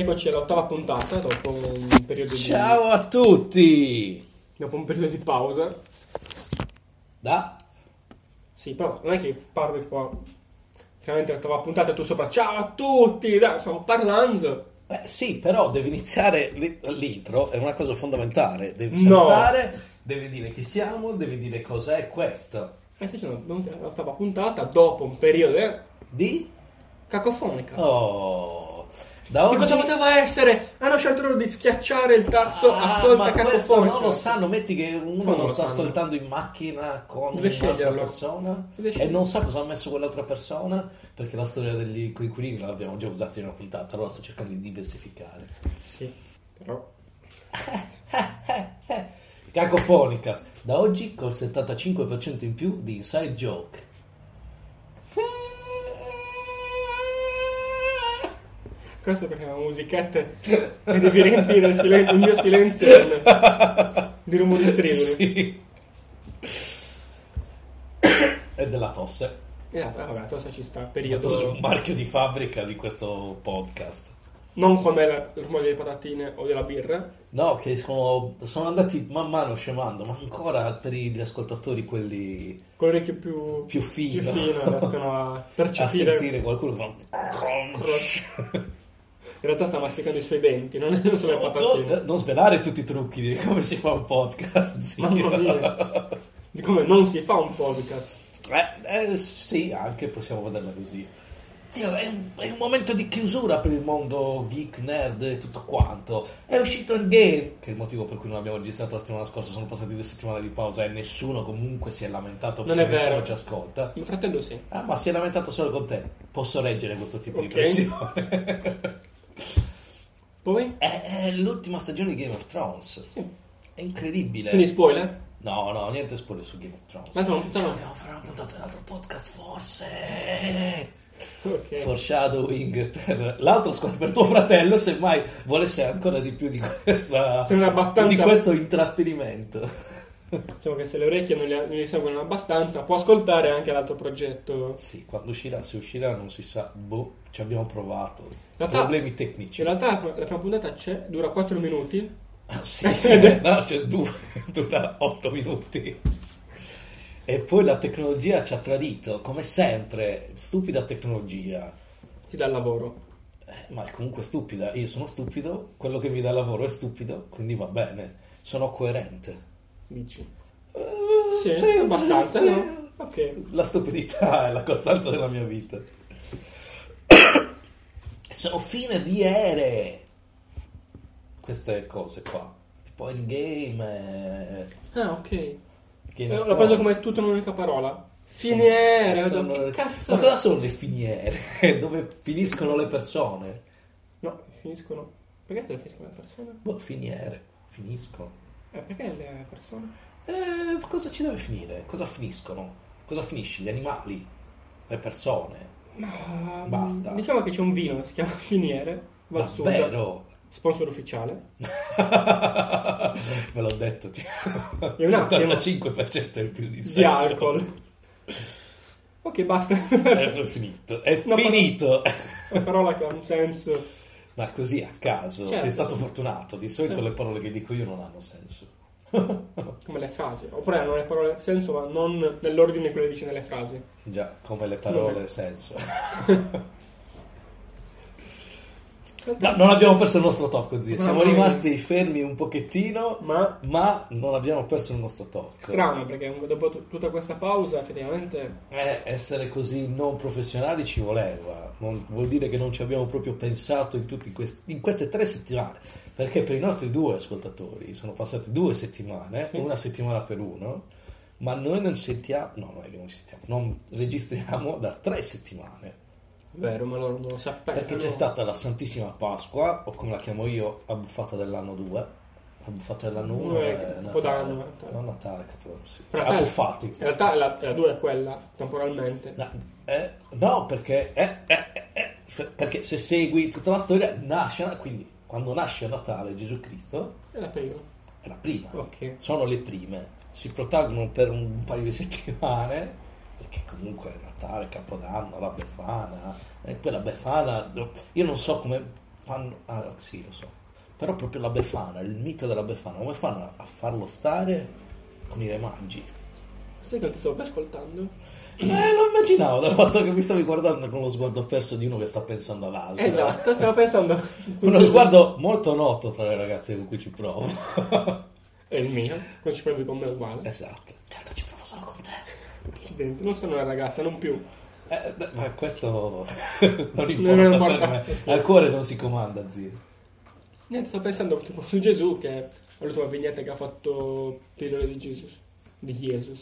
Eccoci all'ottava puntata dopo un periodo Ciao a tutti! di dopo un periodo di pausa. Da? Sì, però non è che parli tipo finalmente l'ottava puntata e tu sopra ciao a tutti, dai, stiamo parlando. Eh, sì, però devi iniziare l'intro, è una cosa fondamentale. Devi No. salutare, devi dire chi siamo, devi dire cos'è questo. E ci sono venuti all'ottava puntata dopo un periodo eh, Di? cacofonica. Oh, da oggi... cosa poteva essere? Hanno scelto loro di schiacciare il tasto Ah, ascolta cacofonica. non lo sanno, metti che uno lo lo sta sanno? ascoltando in macchina con Deve un'altra persona Deve e non sa cosa ha messo quell'altra persona perché la storia degli coinquilini l'abbiamo già usata in una puntata, allora sto cercando di diversificare. Sì, però Cacofonicast, da oggi col 75% in più di inside joke. Questo perché una musichetta e devi riempire il, silen- il mio silenzio con- di rumori striduli. Sì. E della tosse. Eh, vabbè, cosa ci sta, La periodo. tosse è un marchio di fabbrica di questo podcast. Non come la- il rumore delle patatine o della birra. No, che sono, sono andati man mano scemando, ma ancora per gli ascoltatori quelli Con l'orecchio più, più fino, più fino riescono a a percepire. sentire qualcuno che fa... In realtà sta masticando i suoi denti, non non sono le patatine. No, non svelare tutti i trucchi di come si fa un podcast. zio. Mamma mia. Di come non si fa un podcast. Eh, eh, sì, anche possiamo vederla così. Zio, è un, è un momento di chiusura per il mondo geek, nerd e tutto quanto. È uscito il game, che è il motivo per cui non abbiamo registrato la settimana scorsa. Sono passati due settimane di pausa e nessuno comunque si è lamentato Non perché nessuno ci ascolta. Mio fratello sì. Ah, ma si è lamentato solo con te. Posso reggere questo tipo Ok. di pressione. Poi? è, è l'ultima stagione di Game of Thrones. Sì. È incredibile. Quindi spoiler? No, no, niente spoiler su Game of Thrones. Ma no, no. Dobbiamo fare una puntata dell'altro podcast, forse. Ok. Foreshadowing per l'altro squadra, per tuo fratello, semmai volesse ancora di più di questa di questo intrattenimento. Diciamo che se le orecchie non gli, non gli seguono abbastanza, può ascoltare anche l'altro progetto. Sì, quando uscirà, se uscirà non si sa, boh, ci abbiamo provato. realtà- Problemi tecnici. In realtà la, prima puntata c'è, dura 4 minuti. Ah, sì. no, c'è due, dura 8 minuti. E poi la tecnologia ci ha tradito, come sempre, stupida tecnologia. Ti dà il lavoro. Eh, ma è comunque stupida, io sono stupido, quello che mi dà lavoro è stupido, quindi va bene, sono coerente. Dici. Eh, Sì, abbastanza, no? Ok. La stupidità è la costante della mia vita. sono fine di ere. Queste cose qua. Tipo Endgame. eh, Ah, ok. Game L'ho preso come tutta un'unica parola. Finiere. Sono- Che cazzo? Ma cosa sono le finiere? Dove finiscono le persone? No, finiscono. Perché deve finiscono le persone? Boh, finiere. Finiscono. Eh, perché le persone? Eh, cosa ci deve finire? Cosa finiscono? Cosa finisci? Gli animali? Le persone? Ma Basta. Diciamo che c'è un vino che si chiama Finiere. Valsusa. Davvero? Sponsor ufficiale. Ve l'ho detto, cioè, È un attimo. 75% in più di Di alcol. Ok, basta. È finito, è No, finito. Una parola che ha un senso. Ma così a caso, Certo. sei stato fortunato. Di solito Sì. le parole che dico io non hanno senso. Come le frasi. Oppure hanno le parole senso, ma non nell'ordine in cui le dici nelle frasi. Già, come le parole Vabbè. senso. No, non abbiamo perso il nostro tocco, zio. Siamo mia. rimasti fermi un pochettino, Ma ma non abbiamo perso il nostro tocco. strano, perché dopo t- tutta questa pausa, effettivamente. Eh, essere così non professionali ci voleva, Non- vuol dire che non ci abbiamo proprio pensato in, questi- in queste tre settimane, perché per i nostri due ascoltatori sono passate due settimane, Sì. una settimana per uno, ma noi non sentiamo, no, noi non sentiamo, non registriamo da tre settimane, Vero, ma loro non lo sapevano. perché c'è stata la Santissima Pasqua, o come la chiamo io, la buffata dell'anno 2, la buffata dell'anno 1 Due, è Capodanno, Natale, Natale. non Natale, Capodanno, sì. Cioè, realtà- buffato, In realtà la, la 2 è quella, temporalmente. No, eh, no, perché, eh, eh, perché se segui tutta la storia, nasce, quindi quando nasce Natale Gesù Cristo, È la prima. è la prima, Ok. sono le prime, si protraggono per un paio di settimane, perché comunque è Natale, Capodanno, la Befana, e poi la Befana, io non so come fanno... Ah, sì, lo so. Però proprio la Befana, il mito della Befana, come fanno a farlo stare con i re magi? Sai che non ti stavo più ascoltando? Eh, lo immaginavo dal fatto che mi stavi guardando con lo sguardo perso di uno che sta pensando ad altro. Esatto, stavo pensando... Uno sguardo molto noto tra le ragazze con cui ci provo. È il mio, come ci provi con me uguale. esatto. Certo, ci provo solo con te. Accidenti, non sono una ragazza, non più. Eh, ma questo non importa, Non importa. per me. Al cuore non si comanda, zio. Niente, sto pensando tipo su Gesù, che è l'ultima vignetta che ha fatto Pillole di Gesù. Di Jesus.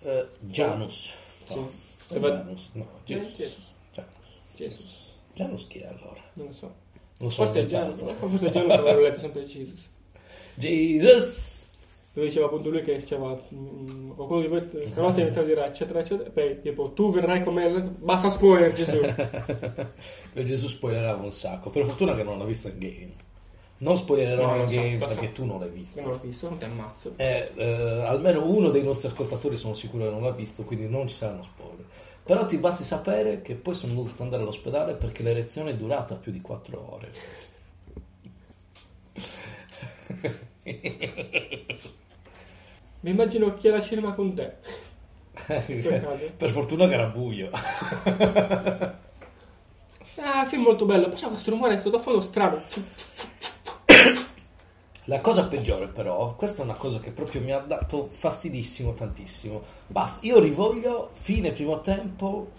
Eh, Janus. Sì. No, E va- Janus. No, Eh, Jesus. Jesus. Janus. Jesus. Janus chi è allora? Non lo so. Non so. Forse è Janus. Forse è Janus, avevo letto sempre di Jesus. Jesus. Dove diceva appunto lui che diceva mm, qualcuno di voi stavolta diventa dirà eccetera eccetera. Poi tipo tu verrai con me. Basta spoiler Gesù. E Gesù spoilerava un sacco. Per fortuna che non l'ha visto in game. Non spoilerò No, so, game so. perché tu non l'hai visto. Non l'ho visto, non ti ammazzo. Eh, eh, almeno uno dei nostri ascoltatori sono sicuro che non l'ha visto, quindi non ci saranno spoiler. Però ti basti sapere che poi sono dovuto andare all'ospedale perché l'erezione è durata più di 4 ore. Mi immagino chi era al cinema con te. Per fortuna che era buio. Ah, film molto bello. Però questo rumore sottofondo strano. La cosa peggiore però, questa è una cosa che proprio mi ha dato fastidissimo tantissimo. Basta, io rivoglio fine primo tempo,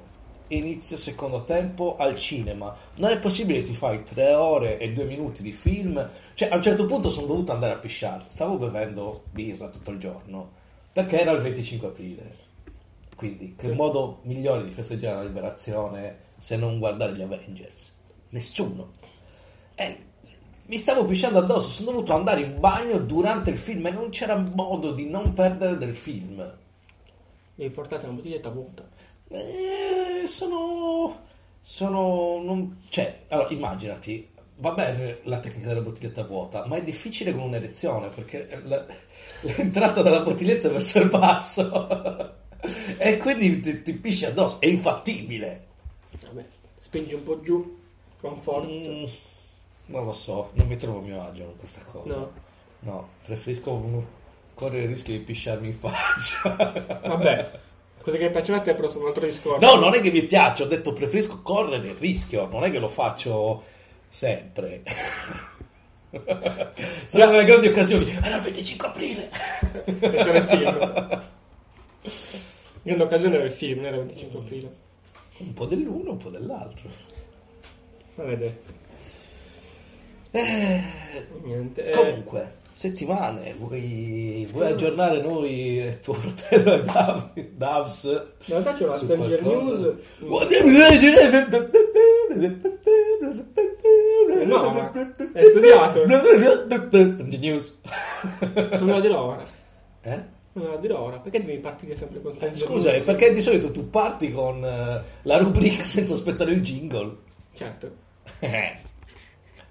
inizio secondo tempo al cinema. Non è possibile che ti fai tre ore e due minuti di film. Cioè, a un certo punto sono dovuto andare a pisciare. Stavo bevendo birra tutto il giorno perché era il 25 aprile. Quindi, che Sì. modo migliore di festeggiare la liberazione se non guardare gli Avengers? Nessuno. E mi stavo pisciando addosso, sono dovuto andare in bagno durante il film e non c'era modo di non perdere del film. Mi portate una bottiglietta vuota. Eh, sono. Sono. Non, cioè, allora immaginati, va bene la tecnica della bottiglietta vuota, ma è difficile con un'erezione perché la- l'entrata della bottiglietta è verso il basso. e quindi ti, ti pisci addosso, è infattibile. Vabbè, spingi un po' giù con forza. Mm, non lo so, non mi trovo a mio agio con questa cosa. No. No, preferisco correre il rischio di pisciarmi in faccia. Vabbè, cose che piacciono a te però sono un altro discorso. No, non è che mi piace, ho detto preferisco correre il rischio, non è che lo faccio sempre. Sono nelle grandi occasioni. Era il 25 aprile. C'era il film. Grande occasione era il film, era il 25 aprile. Un po' dell'uno, un po' dell'altro. Ma vedete. Eh, Niente. eh, comunque, settimane, vuoi, vuoi aggiornare noi e tuo fratello e Dav- Davs? in realtà c'è una Stranger qualcosa? No, hai studiato. Stranger News. Non la dirò ora. Eh? Non la dirò ora. Perché devi partire sempre con Stranger Scusa, News? perché di solito tu parti con eh, la rubrica senza aspettare il jingle? Certo.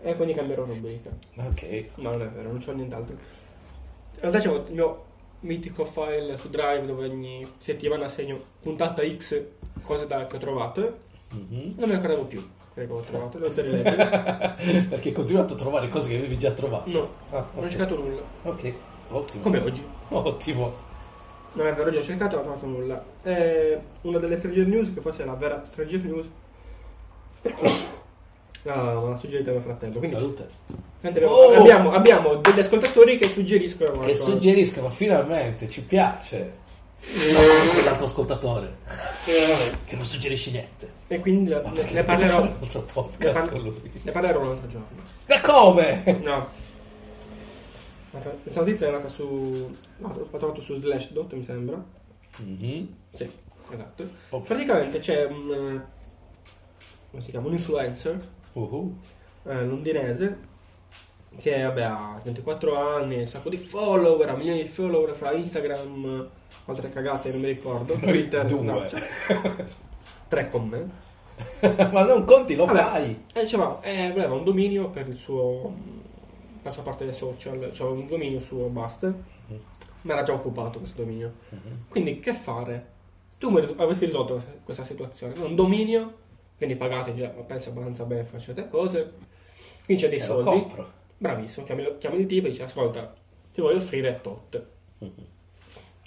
Eh, E quindi cambierò rubrica. ok. No, non è vero, non c'ho nient'altro. In realtà c'è il mio mitico file su Drive dove ogni settimana segno puntata X cose da, che ho trovato. Mhm. Non me ne ricordavo più quelle che ho trovato, le ho rileggere. Perché hai continuato a trovare cose che avevi già trovato. No, Ah, non ho cercato nulla. Ok, ottimo. Come oggi. Ottimo. Non è vero, oggi ho cercato e non ho trovato nulla. Eh, una delle Stranger News, che forse è la vera Stranger News, me l'ha suggerita mio fratello. Quindi Salute. abbiamo, Oh! abbiamo, abbiamo degli ascoltatori che suggeriscono Che qualcosa. suggeriscono, finalmente, ci piace. L'altro ascoltatore che non suggerisce niente. E quindi la- ne, ne parlerò. Ne, podcast par- con lui. ne parlerò un altro giorno. Ma come? No. Questa notizia è nata su. No, l'ho trovato su Slashdot, mi sembra. Mhm. Sì, esatto. Ok. Praticamente c'è un. eh, come si chiama? Un influencer Uh-huh. eh, londinese che vabbè, ha 24 anni, un sacco di follower, ha milioni di follower fra Instagram, altre cagate, non mi ricordo, Twitter. Snapchat. Tre con me. Ma non conti, lo Vabbè. fai. E diceva, eh, voleva un dominio per il suo. per la sua parte dei social, cioè un dominio suo basta. Ma era già occupato questo dominio. Mhm. Quindi che fare? Tu avresti risolto questa situazione? Un dominio, quindi pagate già, penso abbastanza bene, facete cose. Quindi c'è dei Eh, lo soldi. compro. Bravissimo, chiami, chiami il tipo e dici ascolta, ti voglio offrire tot. Mhm.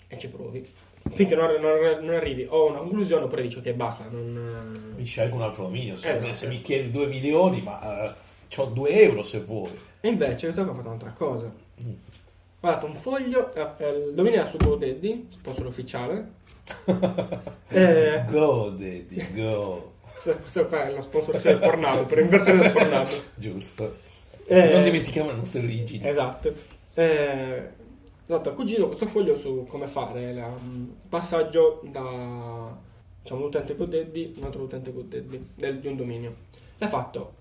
E ci provi. Finché non, non- non arrivi o a una conclusione oppure dici ok basta, non... Mi scelgo un altro dominio. Se, Eh, no. se mi chiedi 2 milioni, ma ho 2 euro se vuoi. E invece questo qua ha fatto un'altra cosa. Mm. Ha dato un foglio, eh, eh, il dominio era su GoDaddy, sponsor ufficiale. Eh, Go, Daddy, go. Questo, qua è lo sponsor del Pornhub, per inversione del Pornhub. Giusto. Eh, Non dimentichiamo le nostre origini. Esatto. Eh, esatto, cugino questo foglio su come fare la- il passaggio da diciamo, un utente GoDaddy a un altro utente GoDaddy del- di un dominio. L'ha fatto.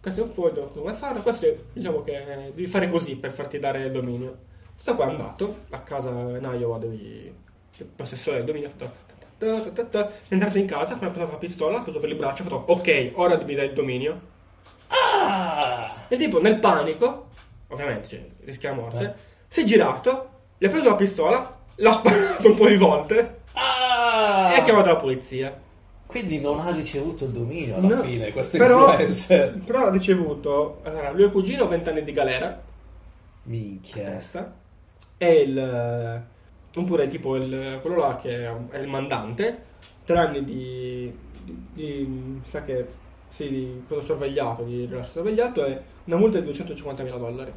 Questo è un foglio, come farlo? Questo è, diciamo che eh, devi fare così per farti dare il dominio. Questo qua è andato a casa in Iowa dove il possessore del dominio ha fatto ta ta ta è entrato in casa, ha preso la pistola, ha preso per il braccio, ha fatto ok, ora mi dai il dominio. Ah! E il tipo nel panico, ovviamente cioè, rischia la morte, Eh. si è girato, gli ha preso la pistola, l'ha sparato un po' di volte Ah! e ha chiamato la polizia. Quindi non ha ricevuto il dominio alla No, fine, questo però, influencer. però ha ricevuto, allora, lui e cugino 20 anni di galera, a Minchia. testa, e il, oppure tipo il, quello là che è il mandante, 3 anni di, di, di- sa che, sì, di cosa sorvegliato, di rilascio sorvegliato e una multa di 250.000 dollari.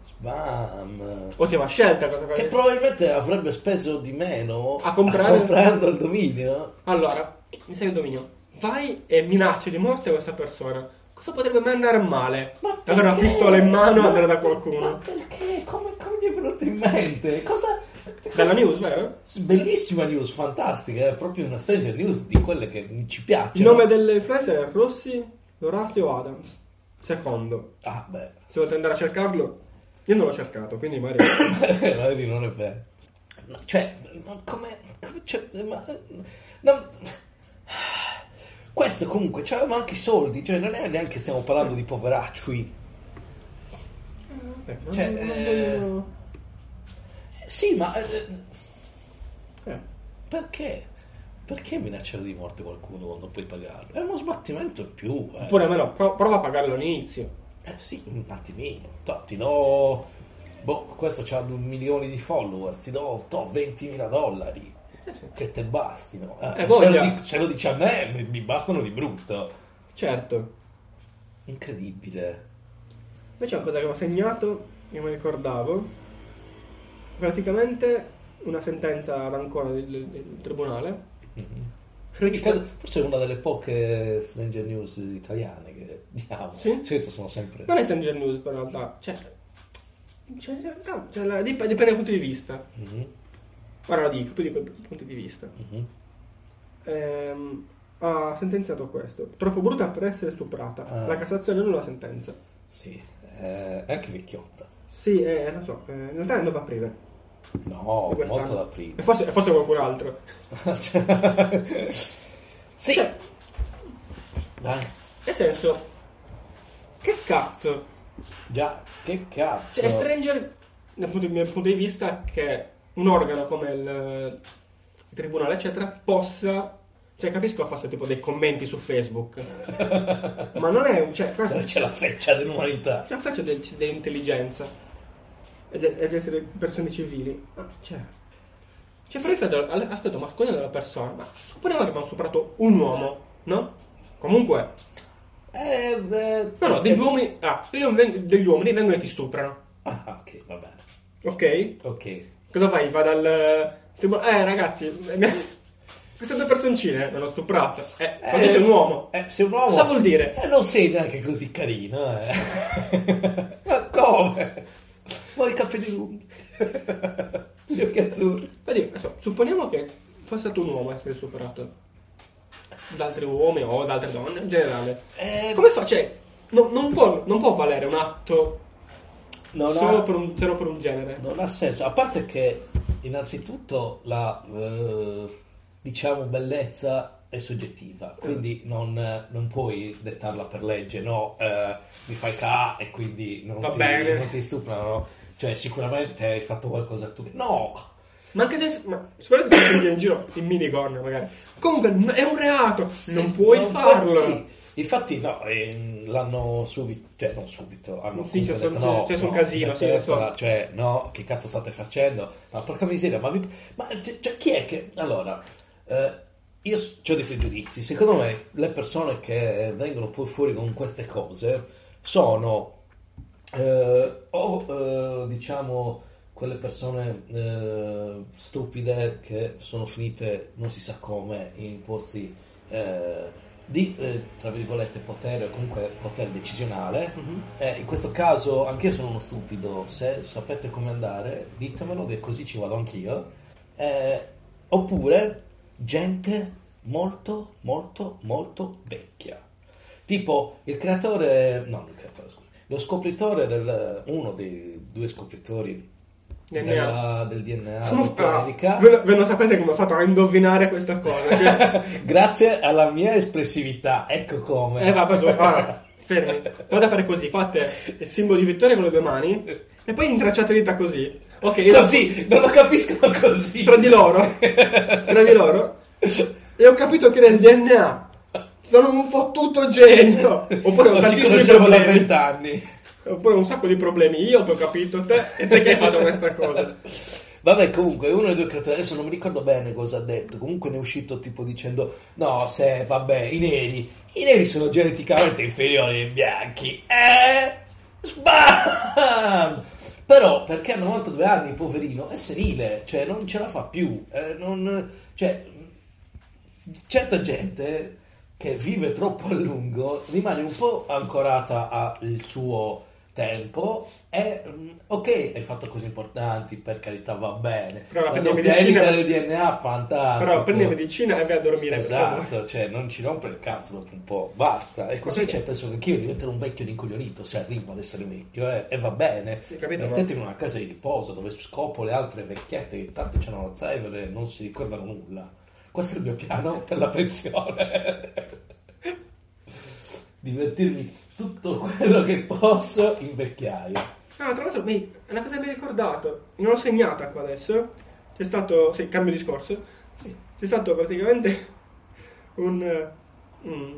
Spam. Ottima scelta, cosa Che probabilmente avrebbe speso di meno A comprare- comprando il dominio. Allora, mi sai il dominio. Vai e minacci di morte questa persona. Cosa potrebbe mai andare male? Ma Avere una pistola in mano e Ma- andare da Ma qualcuno. perché? Come, come mi è venuto in mente? Cosa? Dalla news, vero? Bellissima news, fantastica, è proprio una Stranger News di quelle che ci piacciono. Il nome dell'influencer è Rossi Loratio Adams. Secondo. Ah, beh, Se volete andare a cercarlo, io non l'ho cercato, quindi magari. magari non è vero. No, cioè, ma come... cioè, ma, no, questo comunque, c'avevamo anche i soldi, cioè non è neanche stiamo parlando di poveracci. Eh, Cioè, eh, Eh, Sì, ma eh, eh. perché? Perché minacciare di morte qualcuno quando puoi pagarlo? È uno sbattimento in più. Eh. Oppure almeno pro- prova a pagarlo all'inizio. Eh sì, un attimino. To- Ti do... Boh, questo c'ha un milione di follower, ti do to, 20.000 dollari. Che te bastino. Eh, Eh, se, lo di- se lo dici a me, mi, mi bastano di brutto. Certo. Incredibile. Invece una cosa che ho segnato, io mi ricordavo, praticamente una sentenza ad ancora del, del- del tribunale. Mhm. Credo- Forse è una delle poche Stranger News italiane che diamo. Sì? Di solito sono sempre... Non è Stranger News per in realtà, cioè, cioè in realtà cioè, la- dip- dipende dai punti di vista. Mhm, Ora lo dico, poi dico i punti di vista. mhm. Ehm, ha sentenziato questo. Troppo brutta per essere stuprata. Ah. La Cassazione non la sentenza. Sì, eh, è anche vecchiotta. Sì, eh, lo so, eh, in realtà è il 9 aprile. No, quest'anno. molto da prima. E forse, forse qualcun altro. Cioè- sì, Cioè, dai. nel senso, che cazzo? Già, che cazzo. Cioè, Stranger, dal punto, mio punto di vista, che un organo come il, il tribunale, eccetera, possa. Cioè, capisco fosse tipo dei commenti su Facebook. ma non è. Cioè, questo, c'è la freccia dell'umanità. c'è la del- dell'intelligenza e de- e di essere persone civili. Ma, cioè. Cioè, però aspetta, ma cogliendo della persona. Ma supponiamo che abbiamo superato un uomo, no? Comunque. Eh, beh, No, no, degli eh, uomini. Ah, degli uomini, vengono e ti stuprano. Ah, ok, va bene. Ok? Ok. Cosa fai? Va dal tribunale. Eh, ragazzi, queste due personcine mi hanno stuprato. Eh, ma tu sei un uomo. Eh, sei un uomo. Cosa vuol dire? Eh, non sei neanche così carino, eh. Ma come? Vuoi i capelli lunghi? Gli occhi azzurri. Vedi, adesso, supponiamo che fosse stato un uomo a essere superato da altri uomini o da altre donne in generale. Eh, Come fa? Cioè, no- non, può, non può valere un atto non, solo, ha, per un, solo per un genere. non ha senso. A parte che, innanzitutto, la eh, diciamo bellezza è soggettiva, quindi non, eh, non puoi dettarla per legge, no? eh, mi fai ca e quindi non, Va ti, bene. non ti stuprano. Cioè, sicuramente hai fatto qualcosa tu. No! Ma anche se. Ma sicuramente se in giro in minigonna, magari. Comunque, è un reato. non puoi non farlo. puoi- sì. Infatti, no, ehm, l'hanno subito, cioè non subito, hanno Sì, c'è detto stato- no, c'è stato un no, casino, sì, so. cioè no, che cazzo state facendo? Ma porca miseria, ma, vi- ma cioè, chi è che... Allora, eh, io ho dei pregiudizi, secondo me le persone che vengono poi fuori con queste cose sono eh, o eh, diciamo quelle persone eh, stupide che sono finite non si sa come in posti eh, di eh, tra virgolette potere o comunque potere decisionale. Mhm. Eh, in questo caso anche io sono uno stupido. Se sapete come andare ditemelo che così ci vado anch'io. Oppure gente molto molto molto vecchia. Tipo il creatore no il creatore scusa lo scopritore del uno dei due scopritori DNA. della- del DNA? America Ve, lo- ve lo sapete come ho fatto a indovinare questa cosa? Cioè, grazie alla mia espressività ecco come eh, vabbè, tu- ora, fermi. Vado a fare così, fate il simbolo di vittoria con le due mani e poi intracciate le dita così. Ok, io così non lo capiscono così tra di loro, tra di loro, e ho capito che era il DNA. Sono un fottuto genio. Oppure ho ci tantissimi conosciamo da vent'anni Oppure un sacco di problemi. Io che ho capito te e te che hai fatto questa cosa. Vabbè, comunque, uno dei due creatori, adesso non mi ricordo bene cosa ha detto, comunque ne è uscito tipo dicendo, no, se, vabbè, i neri, i neri sono geneticamente inferiori ai bianchi, eh, sbam! Però, perché a 92 anni, poverino, è senile, cioè, non ce la fa più, eh, non, cioè, certa gente che vive troppo a lungo rimane un po' ancorata al suo tempo e mm, ok hai fatto cose importanti per carità va bene. Però la prendi medicina- del DNA fantastico. Però prendi medicina e vai a dormire. esatto cioè non ci rompe il cazzo dopo un po' basta. E così Sì. cioè, penso che anch'io diventerò un vecchio rincoglionito se arrivo ad essere vecchio eh, e va bene. Sì, capito, mettetemi in una casa di riposo dove scopo le altre vecchiette che tanto hanno Alzheimer e non si ricordano nulla questo è il mio piano per la pensione divertirmi tutto quello che posso in vecchiaia Ah, tra l'altro, mi- è una cosa che mi hai ricordato. Non l'ho segnata qua adesso. C'è stato. Sì, cambio discorso. sì. C'è stato praticamente un. eh, un-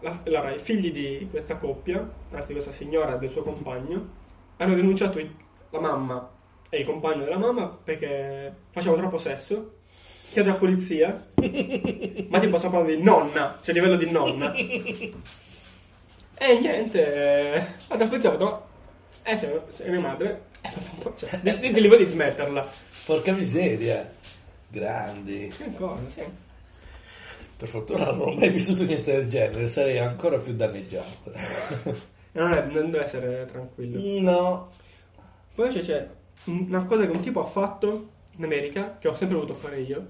la- allora, i figli di questa coppia, anzi di questa signora e del suo compagno, hanno denunciato i- la mamma e il compagno della mamma perché facevano troppo sesso. Chiede alla polizia, ma tipo sto parlando di nonna, cioè a livello di nonna. E niente, eh, la polizia ha detto, eh, sei, sei mia madre, eh, fa un po', cioè, di- di- di- di smetterla. porca miseria grandi cosa, sì. per fortuna non ho mai vissuto niente del genere sarei ancora più danneggiato Non, è- non deve essere tranquillo. no Poi invece c'è una cosa che un tipo ha fatto in America, che ho sempre voluto fare io.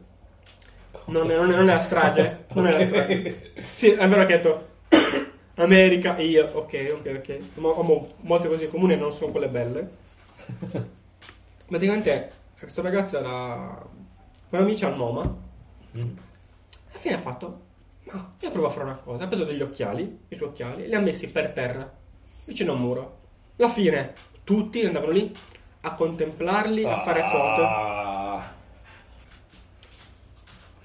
Non è, non è- non è la strage. Non è la strage. Sì, è vero che ha detto America, io, ok, ok, ok. Ma ho mo- molte cose in comune, non sono quelle belle. Praticamente, questo ragazzo era con amici al MoMA. Mm. Alla fine ha fatto, ma io provo a fare una cosa. Ha preso degli occhiali, i suoi occhiali, e li ha messi per terra, vicino a un muro. Alla fine, tutti andavano lì a contemplarli, a fare foto.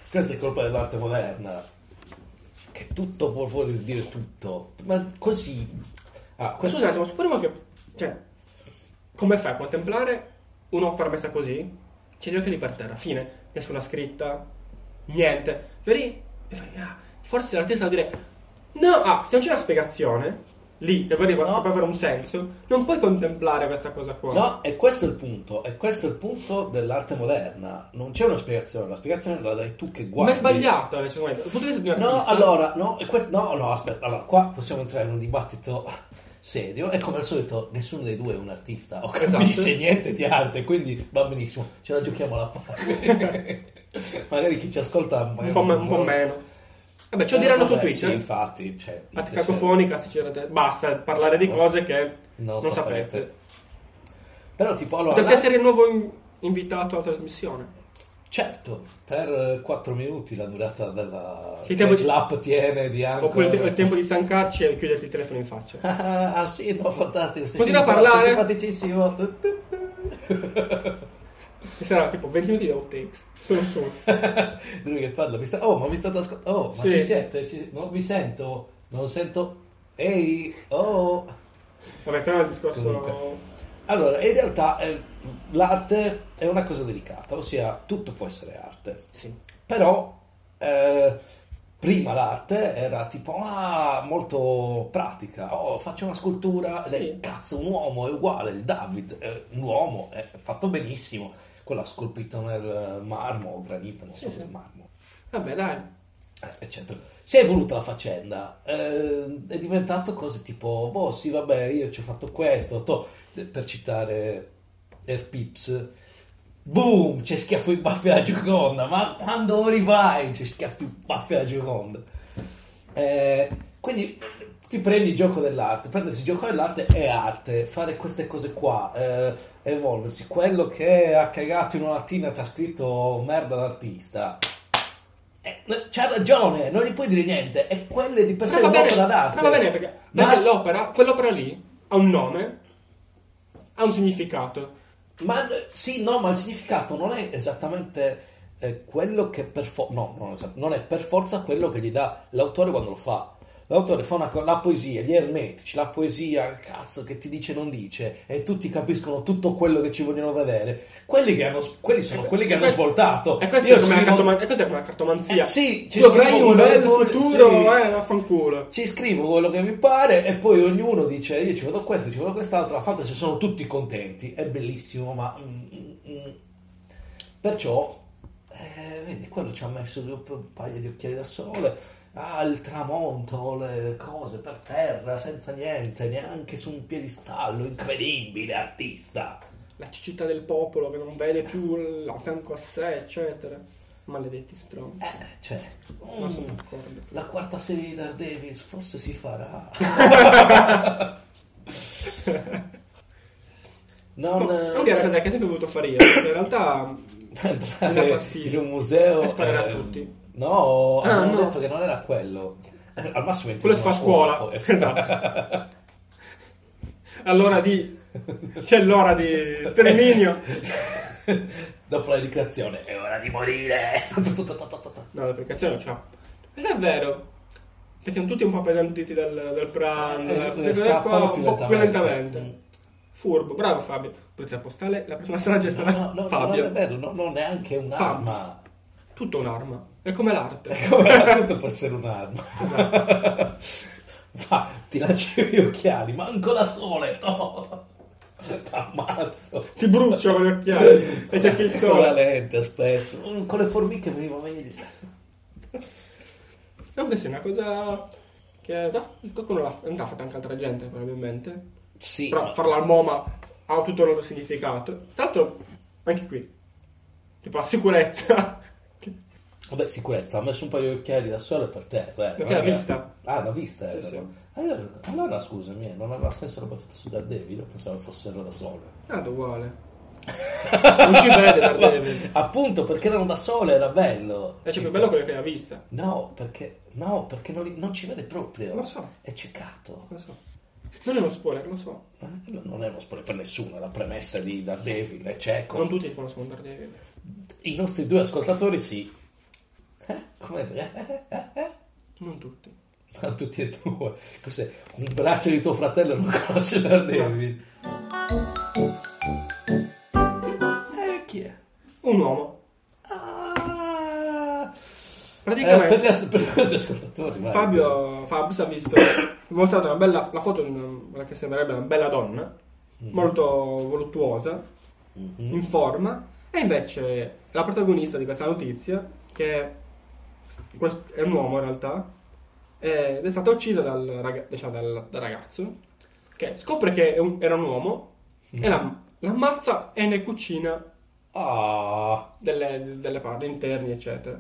Questa è colpa dell'arte moderna. Che tutto può voler dire tutto. Ma così. Ah, Ma questo- Scusa un attimo, supponiamo che... Cioè, come fai a contemplare un'opera messa così? C'è gli occhiali per terra, fine. Nessuna scritta, niente. Vedi? E fai, ah, forse l'artista va dire... No, ah, se non c'è una spiegazione, lì, che poi No. può avere un senso, non puoi contemplare questa cosa qua. No, e questo è il punto. E questo è il punto dell'arte moderna. Non c'è una spiegazione. La spiegazione la dai tu che Ma guardi. è sbagliato, un No, allora, no, questo- no, no, aspetta, allora, qua possiamo entrare in un dibattito serio e come al solito nessuno dei due è un artista o Esatto. capisce niente di arte, quindi va benissimo, ce la giochiamo alla parte. Magari chi ci ascolta Un po', un po' meno. Vabbè, ce lo Eh, diranno vabbè, su Twitter. Sì, infatti, cioè, cioè, cacofonica, basta parlare di cose che non, non, sapete. sapete. Però tipo, allora, Potresti la- essere il nuovo in- invitato alla trasmissione. certo, per 4 minuti la durata della Sì, il tempo di- l'app tiene di Anchor. Oppure il, te- il tempo di stancarci e chiuderti il telefono in faccia. Ah, sì, no, fantastico. Sei Continua a parlare. simpaticissimo. Tu, tu, tu. E sarà tipo 20 minuti di outtakes. Solo su. Lui che parla, mi sta... oh, ma mi state ascoltando? Oh, ma Sì. ci siete? Ci- Non vi sento? Non sento. Ehi, oh. Vabbè, torniamo al discorso... Comunque. Allora, in realtà eh, l'arte è una cosa delicata, ossia tutto può essere arte. Sì. Però eh, prima l'arte era tipo ah, molto pratica. Oh, faccio una scultura Sì. cazzo, un uomo è uguale, il David è un uomo, è fatto benissimo. Quello ha scolpito nel marmo o granito, non so se è marmo. Vabbè, dai. eh, eccetera. Si è evoluta la faccenda, eh, è diventato cose tipo, boh sì vabbè io ci ho fatto questo, to- per citare Air Pips, boom, c'è schiaffo in baffi alla Gioconda, ma quando rivai c'è schiaffo in baffi alla Gioconda? Eh, quindi ti prendi il gioco dell'arte, prendersi il gioco dell'arte è arte, fare queste cose qua, eh, evolversi, quello che ha cagato in una lattina ti ha scritto merda d'artista. Eh, c'ha ragione, non gli puoi dire niente, è quelle di per sé un'opera d'arte. però va bene perché, Ma- perché l'opera, quell'opera lì ha un nome, ha un significato. Ma sì, no, ma il significato non è esattamente eh, quello che per forza. No, non, esat- non è per forza quello che gli dà l'autore quando lo fa. L'autore fa una la poesia, gli ermetici, la poesia, cazzo, che ti dice non dice, e tutti capiscono tutto quello che ci vogliono vedere. Quelli, che hanno, quelli sono quelli che E hanno questo- svoltato. E questa Io è come scrivo- cartoman- questa è come la cartomanzia. Eh, sì, ci scrivo un bel futuro, sì. eh, vaffanculo. ci scrivo quello che mi pare e poi ognuno dice io ci vedo questo, ci vedo quest'altro, la fantasy sono tutti contenti, è bellissimo, ma... mm, mm, mm. Perciò, eh, vedi, quello ci ha messo un paio di occhiali da sole, ah, il tramonto, le cose per terra, senza niente, neanche su un piedistallo, incredibile artista. La cecità del popolo che non vede più a fianco a sé, eccetera. Maledetti stronzi. Eh, cioè, mm, sono d'accordo. la quarta serie di Daredevil forse si farà. non... No, eh, non cioè- cosa che sempre voluto fare io. In realtà entrare in un museo E sparare a eh, tutti. No Ah, hanno no. detto che non era quello al massimo quello si fa una a scuola. poi. Esatto. Allora di... C'è l'ora di sterminio. dopo la ricreazione è ora di morire No, l'applicazione c'ha. Non è vero. Perché sono tutti un po' appesantiti dal, dal pranzo. Eh, dal- eh, qua, un po' più lentamente. lentamente. Furbo, bravo Fabio. Polizia postale, la prossima strage sarà no, no, no, non Fabio. è vero no, non è neanche un'arma Fabs. Tutto un'arma. È come l'arte. tutto può essere un'arma Esatto. ma ti lanci gli occhiali manco da sole no t'ammazzo Ti brucio con gli occhiali e c'è chi il con la sole. lente aspetta Mm, con le formiche veniva meglio Comunque sì, è una cosa che no, qualcuno l'ha, non l'ha fatta anche altra gente probabilmente. sì Però ma- farla al MoMA ha tutto il loro significato. Tra l'altro, anche qui, tipo la sicurezza. Vabbè, sicurezza, ha messo un paio di occhiali da sole per te. eh, Perché l'ha vista? Ah, l'ha vista? Sì, eh, sì. Ah, io- allora, scusami, eh, non aveva senso la battuta su Daredevil, pensavo fossero da sole. Ah, uguale. Non ci vede Daredevil. Appunto, perché erano da sole, era bello. È più bello quello che l'ha vista. No, perché, no, perché non, non ci vede proprio. Lo so. È ciecato. Lo so. Non è uno spoiler, lo so. Eh, Non è uno spoiler per nessuno, la premessa di Daredevil è cieco. Non tutti conoscono Daredevil. I nostri due ascoltatori sì. Eh? Come? Eh, eh, eh? Non tutti. Ma tutti e due. Cos'è? Un braccio di tuo fratello non conosce Daredevil. Eh, chi è? Un uomo. Ah, eh, Praticamente per, gli per i nostri ascoltatori. Fabio Fabs ha visto mostrato una bella la foto di una, che sembrerebbe una bella donna molto voluttuosa Mhm. in forma e invece la protagonista di questa notizia che è un uomo in realtà ed è stata uccisa dal, raga- diciamo, dal- dal ragazzo che scopre che un- era un uomo e la, l'ammazza e ne cucina Ah, delle, delle parti interni eccetera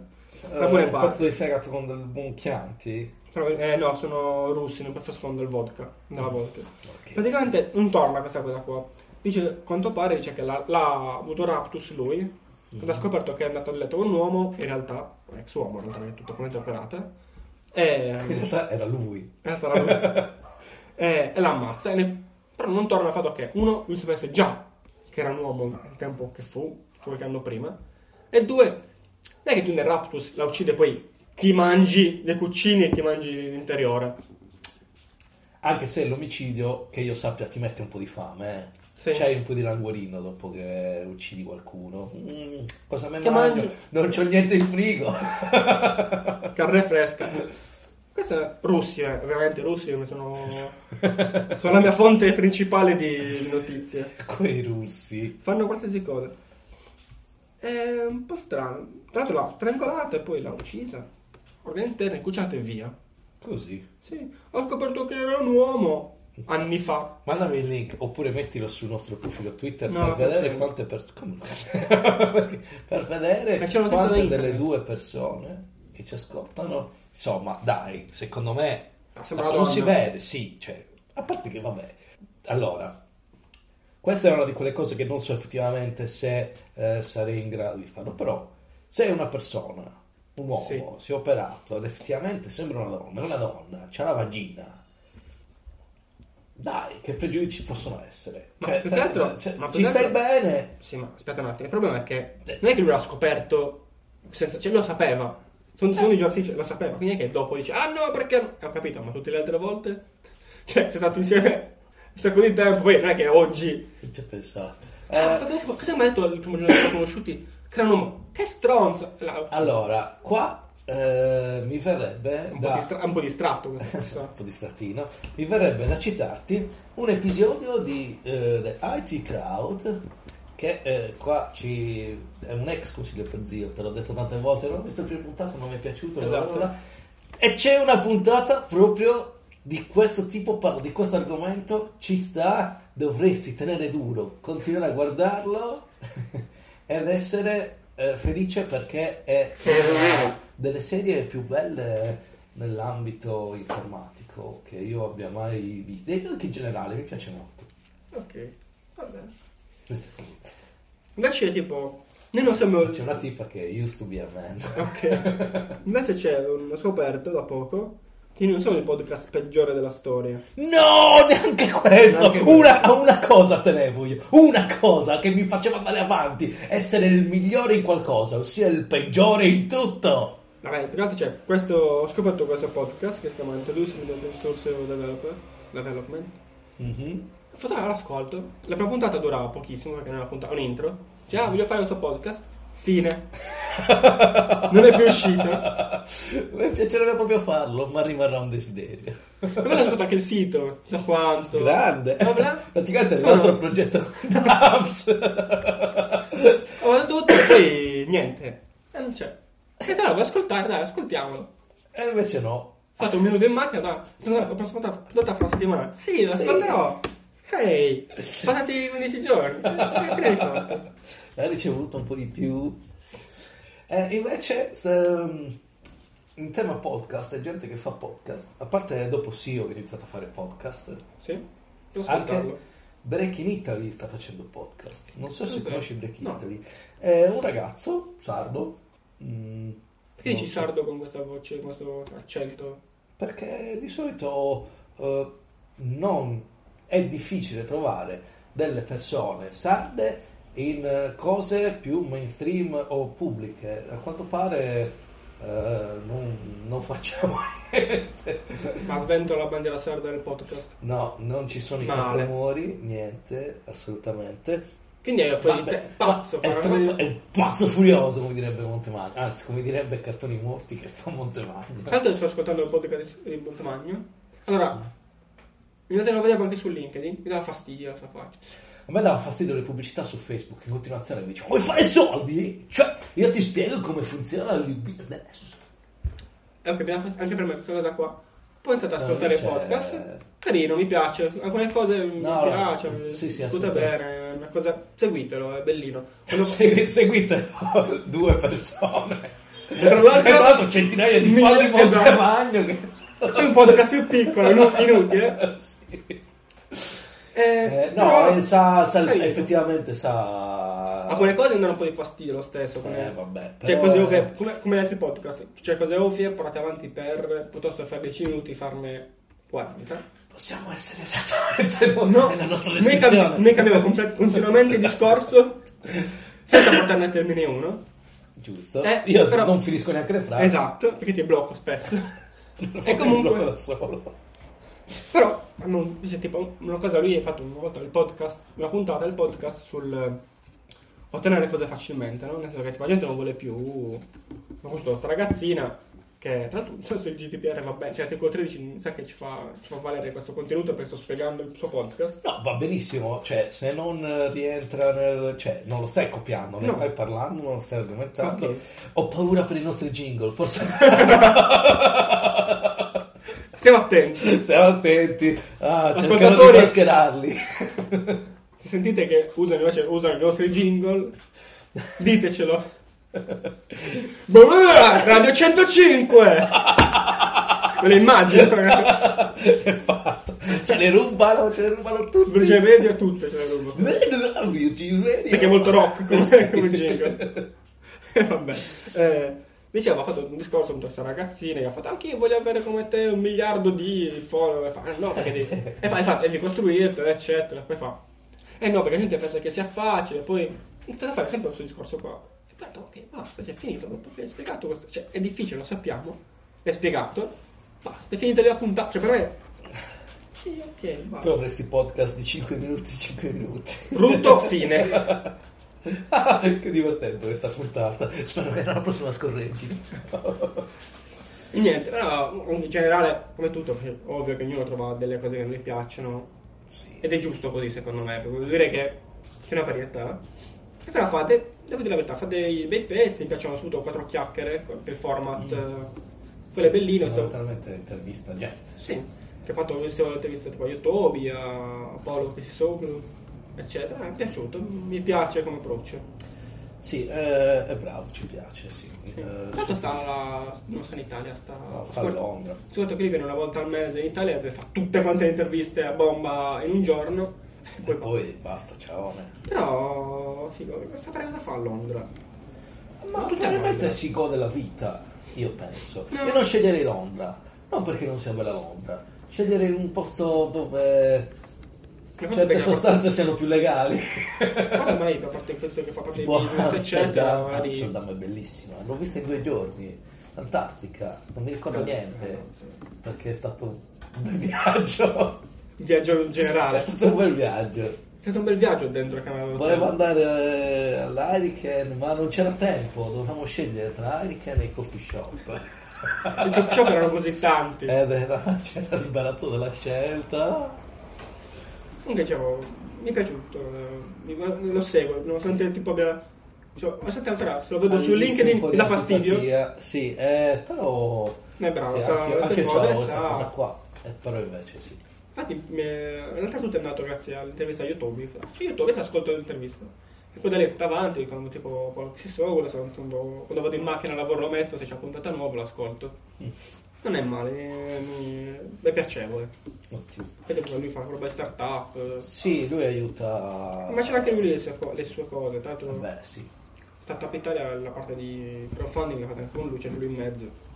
eh, pure un parte. pezzo di fegato con del buon Chianti. Però, eh no sono russi non preferiscono del vodka della vodka Ok. Praticamente non torna questa cosa qua. Dice, a quanto pare dice che l'ha, l'ha avuto raptus lui, quando ha scoperto che è andato a letto con un uomo, in realtà, ex uomo, in realtà è tutto come operata, e, In realtà era lui. in realtà era lui. e, e l'ammazza. E ne- però non torna il fatto che, uno, lui sapesse già che era un uomo il tempo che fu, qualche anno prima, e due, non è che tu nel raptus la uccide e poi ti mangi le cucine e ti mangi l'interiore. Anche se l'omicidio, che io sappia, ti mette un po' di fame, eh. Sì. C'hai un po' di languorino dopo che uccidi qualcuno. Mm, cosa me Che mangio? mangi? Non c'ho niente in frigo. Carne fresca. Questa è russi, eh. ovviamente i russi sono, sono la mia fonte principale di notizie. Quei russi. Fanno qualsiasi cosa. È un po' strano. Tra l'altro l'ha strangolata e poi l'ha uccisa. Organi interni, cuciate e via. Così. Sì, ho scoperto che era un uomo anni fa. Mandami il link oppure mettilo sul nostro profilo Twitter No, per vedere quante persone. per vedere quante delle due persone che ci ascoltano. Insomma, dai, secondo me sembra non si vede, sì, cioè, a parte che vabbè. Allora, questa è una di quelle cose che non so effettivamente se eh, sarei in grado di farlo, però se una persona, un uomo, Sì. si è operato ed effettivamente sembra una donna, è una donna, c'ha la vagina. Dai, che pregiudizi possono essere? Ma Cioè, più che altro- cioè, ma più ci che stai altro- bene? Sì, ma aspetta un attimo. Il problema è che non è che lui l'ha scoperto senza, cioè lo sapeva. Sono, sono i giorni lo sapeva, quindi è che dopo dice "Ah no, perché no?" Ho capito, ma tutte le altre volte cioè, sei stato insieme un sacco di tempo, poi non è che oggi Non ci ho pensato. Ah, Eh, perché- cosa mi ha detto il primo giorno che l'ho conosciuti? Che era un uomo. Che stronza! Allora, qua eh, mi verrebbe un, po da... distra- un po' distratto un po' distrattino, mi verrebbe da citarti un episodio di eh, The IT Crowd che eh, qua ci è un ex consiglio per zio, te l'ho detto tante volte, l'ho visto la prima puntata, non mi è piaciuto, Esatto. e c'è una puntata proprio di questo tipo, parlo di questo argomento, ci sta, dovresti tenere duro, continuare a guardarlo ed essere eh, felice perché è delle serie più belle nell'ambito informatico che io abbia mai visto e anche in generale mi piace molto Ok, va bene. Questo è così. Invece tipo, noi non siamo... c'è una tipa che used to be a man Ok. Invece c'è un scoperto da poco che non sono il podcast peggiore della storia. no neanche questo Neanche questo. una, una cosa tenevo io una cosa che mi faceva andare avanti essere il migliore in qualcosa ossia il peggiore in tutto Vabbè, più che altro c'è questo, ho scoperto questo podcast che si chiama Introducing the Source Developer, Development. Mhm. Ho fatto l'ascolto. La prima puntata durava pochissimo perché era puntata, un intro. Dice, ah, voglio fare questo podcast. Fine. non è più uscito. mi piacerebbe proprio farlo ma rimarrà un desiderio me l'ha fatto anche il sito, da quanto. grande Bla bla. praticamente è l'altro no. progetto apps Ho detto tutto e poi niente. E non c'è. E dai, vuoi ascoltare? Dai, ascoltiamolo. e invece no Ho fatto un minuto in macchina, dai. Ho preso puntata fra una settimana. Sì, lo Sì. ascolterò. Ehi, passati 15 giorni. Che fine hai fatto? hai ricevuto un po' di più. Eh, invece, ehm, in tema podcast, è gente che fa podcast, a parte dopo che ha iniziato a fare podcast, Sì? Devo anche ascoltarlo. Break in Italy sta facendo podcast. Non so se Cos'è? conosci Break in No. Italy. È un ragazzo sardo. Mm, Perché non dici so- sardo con questa voce, con questo accento? Perché di solito eh, non è difficile trovare delle persone sarde in eh, cose più mainstream o pubbliche. A quanto pare eh, non, non facciamo niente. Ma svento la bandiera sarda nel podcast. No, non ci sono i Male. contromori, niente, assolutamente. Quindi è fuori di Vabbè, te. Pazzo, è, troppo- è pazzo furioso, come direbbe Montemagno. Anzi, come direbbe Cartoni Morti che fa Montemagno. Tra l'altro sto ascoltando il podcast di Montemagno. Allora, mi date lo vedevo anche su LinkedIn, mi dava fastidio la sua faccia. A me dava fastidio le pubblicità su Facebook in continuazione. Mi dice, vuoi fare soldi? Cioè, io ti spiego come funziona il business. E dava fastidio- anche per me questa cosa qua. Poi ho iniziato ad No, ascoltare il podcast. Carino, mi piace. Alcune cose mi No, no, piacciono. sì, sì, assolutamente. bene. Una cosa... Seguitelo, è bellino. Quando- Segui- seguite due persone. Tra l'altro- tra l'altro centinaia di fan di esatto. Montemagno. Che... È un podcast più piccolo, inu- inutile. Sì. Eh, Eh, no, però- eh, sa, sa- effettivamente sa... Alcune cose mi danno un po' di fastidio lo stesso. Come, Eh, vabbè, cioè, però- cose ovvie, come, come gli altri podcast. Cioè, cose ovvie portate avanti per piuttosto che fare 10 minuti, farne 40. Possiamo essere esattamente noi No, nella nostra noi, descrizione. cambi- noi cambiamo comple- continuamente il discorso senza portarne a termine uno. Giusto. Eh, Io però- non finisco neanche le frasi. Esatto, perché ti blocco spesso. E comunque- blocco da solo. Però, hanno- dice, tipo, una cosa, lui ha fatto una volta il podcast, una puntata del podcast sul eh, ottenere cose facilmente, no? Nel senso che tipo, la gente non vuole più... Ma questo, sta ragazzina che tra l'altro non so se il GDPR va bene, cioè l'articolo 13 mi sa che ci fa, ci fa valere questo contenuto perché sto spiegando il suo podcast. No, va benissimo, cioè se non rientra nel... cioè non lo stai copiando, ne No. stai parlando, non lo stai argomentando. Ok. Ho paura per i nostri jingle, forse... Stiamo attenti. Stiamo attenti. Ah, cercano di mascherarli. Se sentite che usano invece usano i nostri jingle, ditecelo. Boh, Radio 105! Me le immagino. È fatto. Ce ne rubano, ce ne rubano tutti. Virgin Radio tutte ce le rubo. Virgin Radio. Perché è molto rock come, Sì. come jingle. Vabbè. Eh, diceva, ha fatto un discorso con questa ragazzina, gli ha fatto anche io voglio avere come te un miliardo di follower. Fa, "Ah, no, perché devi... E fa, e fa, devi costruirtelo, eccetera. Poi fa, eh no, perché la gente pensa che sia facile, poi inizia a fare sempre questo discorso qua. E poi detto, ok, basta, cioè, è finito, che hai spiegato questo, cioè, è difficile, lo sappiamo, l'hai spiegato, basta, è finita la puntata, cioè per me, sì, ok, Tu basta. avresti podcast di 5 minuti, 5 minuti. Brutto, fine. Che divertente questa puntata. Spero che nella prossima scorreggino. E niente, però in generale, come tutto, ovvio che ognuno trova delle cose che non gli piacciono, Sì. ed è giusto così secondo me, perché vuol dire che c'è una varietà. E però fate, devo dire la verità, fate dei bei pezzi, mi piacciono soprattutto quattro chiacchiere, per format, Mm. eh, quello è bellino, so- Fondamentalmente intervista gente. Sì, che ha fatto queste interviste tipo a Yotobi, a Paolo che si sogno, eccetera. Mi è piaciuto, mi piace come approccio. Sì, eh, è bravo, ci piace, sì. Sì. Eh, Tanto sta la, non sta in Italia, sta, No, sta a Londra. Sicuramente che lui viene una volta al mese in Italia e fa tutte quante le interviste a bomba in un giorno. E Poi, poi basta, ciao. Però, figo, sapere cosa fa a Londra. Ma probabilmente si gode la vita, io penso. No. E non sceglierei Londra. Non perché non sia bella Londra. Sceglierei un posto dove certe sostanze siano più legali. Cosa mai a parte questo che fa parte Tipo di business, eccetera, Amsterdam, magari... Amsterdam è bellissima. L'ho vista in due giorni. Fantastica. Non mi ricordo niente. Eh, Perché è stato un bel viaggio. Il viaggio in È generale. stato un bel viaggio. È stato un bel viaggio dentro Canada. Volevo andare eh, all'Hurricane, ma non c'era tempo. Dovevamo scegliere tra Hurricane e i coffee shop. I coffee shop erano così tanti. Ed era, c'era l'imbarazzo della scelta. Comunque dicevo, mi è piaciuto, eh, lo seguo, nonostante tipo abbia... Cioè, ancora, se lo vedo su un LinkedIn mi dà fastidio. antipatia. Sì, eh, però... Ma è bravo, sì, sa anche, anche cose, questa sa- cosa qua. Eh, però invece sì. Infatti, è- in realtà tutto è nato grazie all'intervista a YouTube. Cioè, YouTube ti ascolto l'intervista. E poi da lì è avanti, quando tipo si sogola, quando, quando vado in macchina al lavoro lo metto, se c'è una puntata nuova lo ascolto. Mm. Non è male, è, è piacevole. Ottimo. Vedi come lui fa roba di startup. eh. Sì, lui aiuta... Ma c'è anche lui le sue, le sue cose, tanto Vabbè, sì. Startup Italia la parte di crowdfunding la fate anche con lui, c'è lui in mezzo.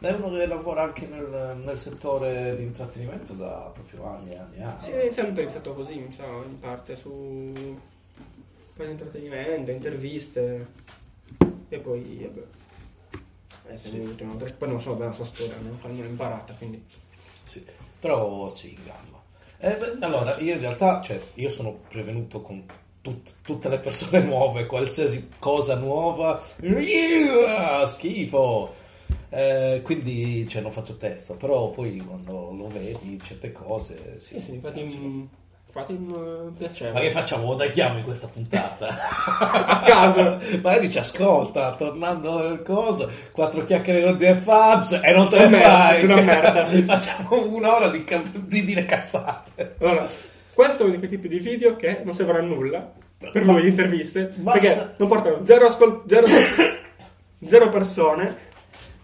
È uno che lavora anche nel, nel settore di intrattenimento da proprio anni e anni anni. Sì, è sempre iniziato così, mi sa, in parte su un po' di intrattenimento, interviste e poi vabbè. Eh, Sì. poi non so bene la sua storia, non l'ho imparata, quindi. Sì, però sì, in gamba. Eh, beh, allora, io in realtà, cioè, io sono prevenuto con tut- tutte le persone nuove, qualsiasi cosa nuova, schifo. Eh, quindi, cioè, non faccio testo, però poi quando lo vedi, certe cose, sì. Sì, sì, infatti, infatti un piacere. Ma che facciamo? Tagliamo in questa puntata? A caso. Magari ci ascolta, tornando al coso, quattro chiacchiere con zia Fabs e non te ne fai. una merda. Facciamo un'ora di, di dire cazzate. Allora, questo è uno di quei tipi di video che non servono a nulla per Ma- lui, interviste, ma perché sa- non portano zero, ascol- zero, zero persone.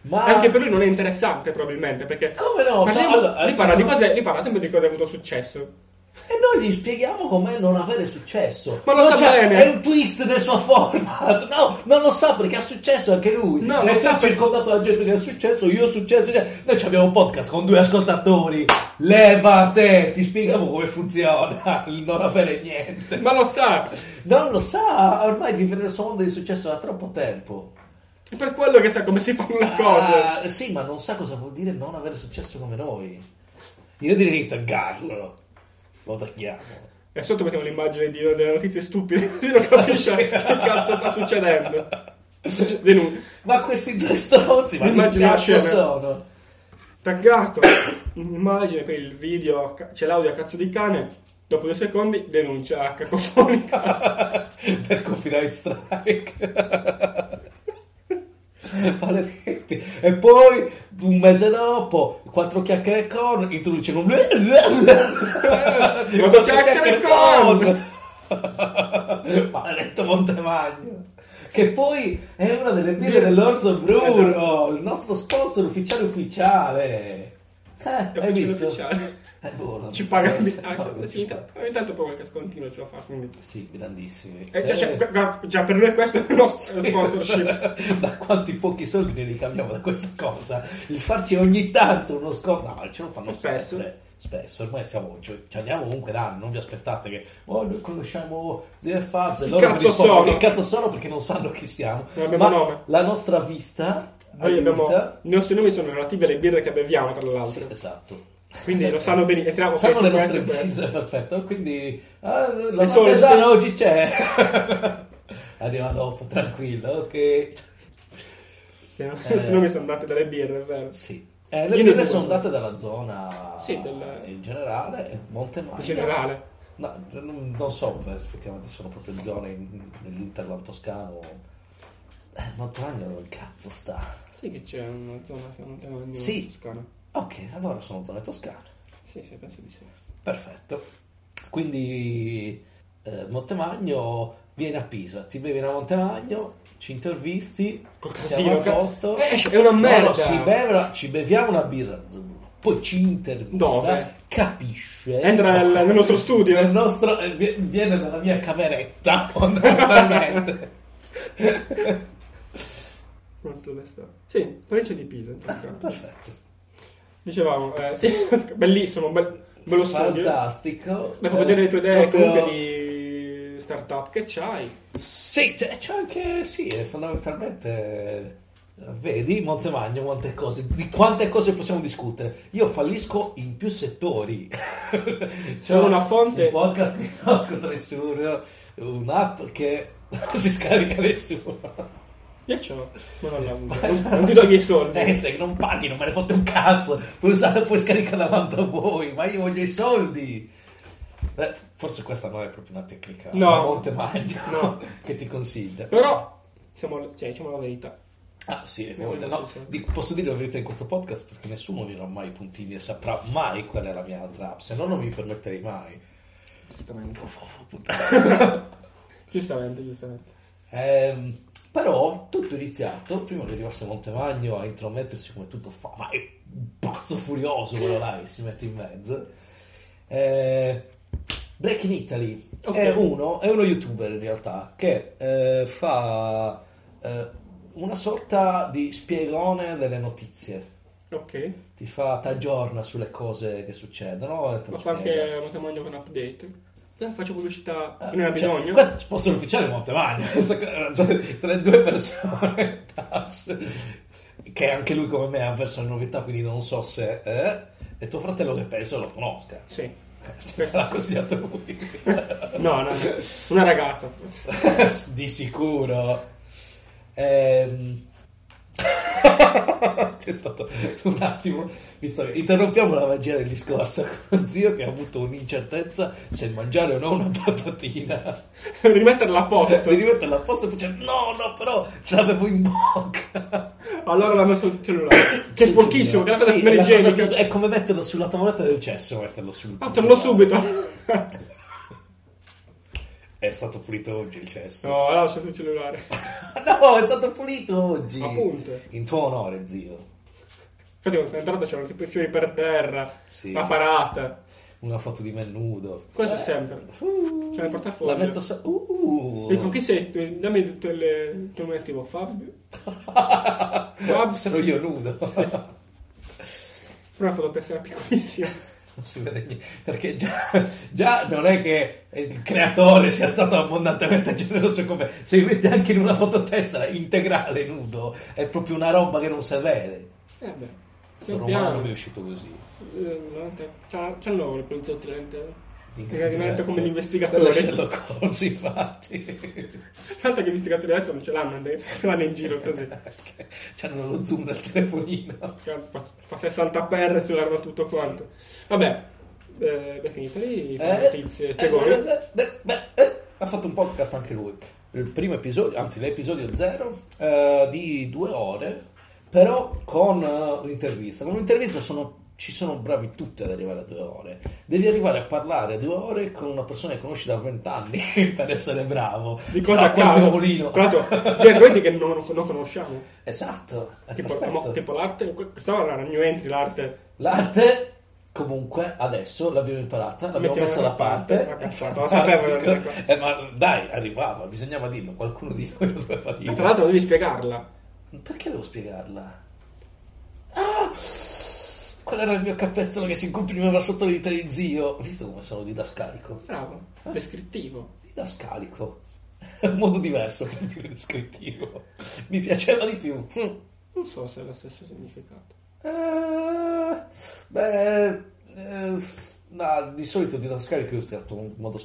Ma Anche per lui non è interessante, probabilmente, perché come no? parliamo- Sa- allora, lui, parla di cose, lui parla sempre di cose che ha avuto successo. E noi gli spieghiamo com'è non avere successo. Ma lo Non sa c'è- bene. È un twist del suo format. No, non lo sa perché ha successo anche lui. No, lo sta sa- circondato da gente che ha successo. Io ho successo. Noi abbiamo un podcast con due ascoltatori. Levate, ti spieghiamo come funziona il non avere niente. Ma lo sa! Non lo sa, ormai vive nel suo mondo di successo da troppo tempo. È per quello che sa come si fanno le cose. Ah, sì, ma non sa cosa vuol dire non avere successo come noi. Io direi di taggarlo. Lo tagliamo. E sotto mettiamo l'immagine di delle notizie stupide, così non capisce che cazzo sta succedendo. Denun- Ma questi due stronzi, ma Immagina che cazzo sono? Taggato un'immagine per il video, c'è l'audio a cazzo di cane. Dopo due secondi denuncia a cacofonica. per copyright strike. Maledetti. E poi un mese dopo, quattro chiacchiere con introducono un Quattro chiacchiere con! Maledetto Montemagno. Che poi è una delle birre dell'Orzo Bruno, il nostro sponsor ufficiale ufficiale. Eh, hai visto? Ufficiale. Eh, boh, non- Ci paga non- ah, sì, intanto, intanto poi qualche scontino ce lo fa. Quindi. Sì, grandissimi. Eh, già, Se- c'è- già- già per noi questo è il nostro sponsorship. da quanti pochi soldi ne ricambiamo da questa cosa il farci ogni tanto uno scopo no ce lo fanno Spesso. sempre spesso ormai siamo cioè, ci andiamo comunque da anni non vi aspettate che oh noi conosciamo Zio e e loro cazzo sono? che cazzo sono perché non sanno chi siamo Non abbiamo ma nome. la nostra vista Noi abbiamo, I nostri nomi sono relativi alle birre che beviamo, tra l'altro. Sì, esatto Quindi lo sanno benissimo. Sanno le nostre birre perfetto quindi ah, la. Montesana oggi c'è arriva dopo tranquillo ok questo. I nostri nomi sono dati dalle birre, è vero. Sì. Eh, le Io birre sono devo- date dalla zona Sì, del- in generale, Montemagno. In generale. No, non, non so, beh, effettivamente sono proprio zone in- nell'Interland toscano. Eh, Montemagno dove cazzo sta? Sì che c'è una zona, se non te ne Sì. Toscana. Ok, allora sono zone toscane. Sì, sì, penso di sì. Perfetto. Quindi eh, Montemagno viene a Pisa, ti bevi una Montemagno, ci intervisti, siamo a posto. Eh, è una merda. no, si beve- ci beviamo una birra. Poi ci intervista, Dove? capisce. Entra nel, nel nostro studio. Nel nostro- eh, vi- viene dalla mia cameretta, fondamentalmente. Dove sta? Sì, provincia di Pisa, in Toscana. Perfetto. Dicevamo, eh, sì, bellissimo, bel- bello studio. Fantastico. Dopo vedere le tue idee Proprio- comunque di startup che c'hai. Sì, c'è, c'è anche, sì, fondamentalmente, vedi, Montemagno, quante cose, di quante cose possiamo discutere. Io fallisco in più settori. C'è una fonte- Un podcast che non ascolta nessuno, un'app che non si scarica nessuno. Io c'ho, ma non uso. Non, ti do i miei soldi. Eh, se non paghi non me ne fotte un cazzo, puoi, usare, puoi scaricare davanti a voi, ma io voglio i soldi. Beh, forse questa non è proprio una tecnica No. Montemagno No. che ti consiglia. Però, siamo, cioè, diciamo la verità. Ah sì, è vero. no, posso dire la verità in questo podcast perché nessuno dirà mai i puntini e saprà mai qual è la mia altra app, se no non mi permetterei mai. Giustamente. Giustamente, giustamente. Ehm, però tutto è iniziato, prima che arrivasse Montemagno a intromettersi come tutto fa, ma è un pazzo furioso quello là che si mette in mezzo. Eh, Break in Italy Ok. è, uno, è uno youtuber in realtà che eh, fa eh, una sorta di spiegone delle notizie. Ok. Ti fa, ti aggiorna sulle cose che succedono e te lo fa anche Montemagno con update. Eh, Faccio pubblicità, Ah, se ne ha cioè, bisogno. questo è sponsor ufficiale Montemagno questa cosa, cioè, tra le due persone che anche lui come me ha verso le novità quindi non so se eh, e tuo fratello che penso lo conosca Sì. te l'ha consigliato lui No, no, una ragazza. di sicuro Ehm... c'è stato un attimo visto che interrompiamo la magia del discorso con zio che ha avuto un'incertezza se mangiare o no una patatina Rimetterla a posto. di rimetterla a posto e poi dice no no però ce l'avevo in bocca Allora l'ha messo sul cellulare. Che è sporchissimo, che Sì, è la cosa più- è come metterlo sulla tavoletta del cesso metterlo sul Fatelo subito. è stato pulito oggi il cesso No, l'ha lasciato sul cellulare. no è stato pulito oggi Appunto. in tuo onore zio Infatti quando sono entrato c'erano tipo i fiori per terra, Sì. la parata. una foto di me nudo Questo Eh, c'è sempre. uh, C'è nel portafoglio. la metto se- uh. E con chi sei? Tu- Dammi il tuo, il tuo nome attivo. Fabio? Fabio? sono io nudo Una foto per essere piccolissima. non si vede niente, perché già, già non è che il creatore sia stato abbondantemente generoso come se mi metti anche in una fototessera integrale nudo, è proprio una roba che non si vede. Eh beh, Questo romano mi è uscito così. Eh, veramente, c'ha- C'hanno le poliziotti lente. Incredibile. Praticamente come investigatori. Sherlock Holmes, infatti. Tanto che gli investigatori adesso non ce l'hanno, ne- vanno in giro così. C'hanno lo zoom del telefonino. Fa, fa 60 per sull'arma tutto quanto. Vabbè, eh, è finito lì, Eh, notizie, eh, spiegoni. eh, eh, eh, ha fatto un podcast anche lui. Il primo episodio, anzi l'episodio zero, eh, di due ore, però con eh, l'intervista. Con l'intervista sono- ci sono bravi tutti ad arrivare a due ore. Devi arrivare a parlare due ore con una persona che conosci da vent'anni per essere bravo. Di cosa a l'altro, di argomenti che non, non conosciamo. Esatto, Tipo, mo- tipo l'arte, questa era la new entry, l'arte. L'arte, comunque, adesso l'abbiamo imparata, l'abbiamo Mettiamola messa da parte. parte, ma cazzata, lo sapevo, Ecco. qua. Eh, ma dai, arrivava, bisognava dirlo, qualcuno di noi lo doveva dire. Tra l'altro devi spiegarla. Perché devo spiegarla? Ah! Qual era il mio capezzolo che si comprimeva sotto le dita di zio? Visto come sono didascalico? Bravo, descrittivo. Didascalico. È un modo diverso per dire descrittivo. Mi piaceva di più. Mm. Non so se è lo stesso significato. Eh, beh, eh, no, di solito didascalico è usato in modo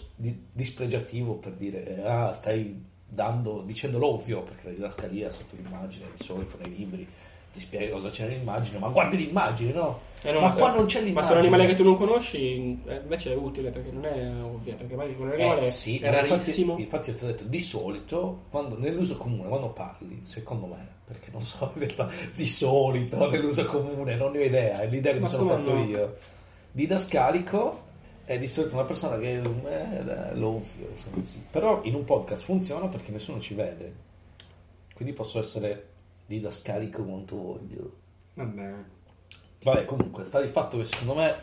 dispregiativo per dire eh, ah, stai dando, dicendo l'ovvio, perché la didascalia sotto l'immagine di solito nei libri ti spiega cosa c'è nell'immagine, ma guardi l'immagine, no? Eh no, ma se- qua non c'è Ma l'immagine. se è un animale che tu non conosci, eh, invece è utile perché non è ovvio. Perché magari quell'animale Eh, sì, è ma infatti, rarissimo. infatti io ti ho detto di solito quando, nell'uso comune quando parli secondo me perché non so in realtà di solito nell'uso comune non ne ho idea è l'idea che mi Ma sono come fatto no? io didascalico è di solito una persona che eh, l'ovvio insomma, così. però in un podcast funziona perché nessuno ci vede quindi posso essere didascalico quanto voglio Vabbè. Vabbè, comunque, sta di fatto che secondo me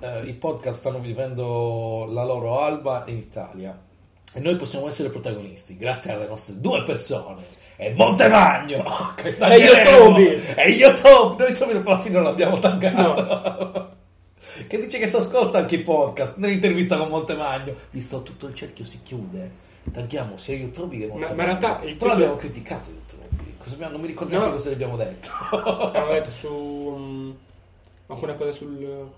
eh, i podcast stanno vivendo la loro alba in Italia e noi possiamo essere protagonisti grazie alle nostre due persone. E Montemagno che taglieremo, Yotobi. e Yotobi noi Yotobi alla fine non l'abbiamo taggato che dice che si ascolta anche i podcast. Nell'intervista con Montemagno. Visto tutto il cerchio si chiude. Tagliamo sia Yotobi che Ma- Montemagno. ma in realtà però titolo- abbiamo criticato Yotobi cosa non mi ricordo No. cosa gli abbiamo detto. Abbiamo detto su mm, alcune cose sul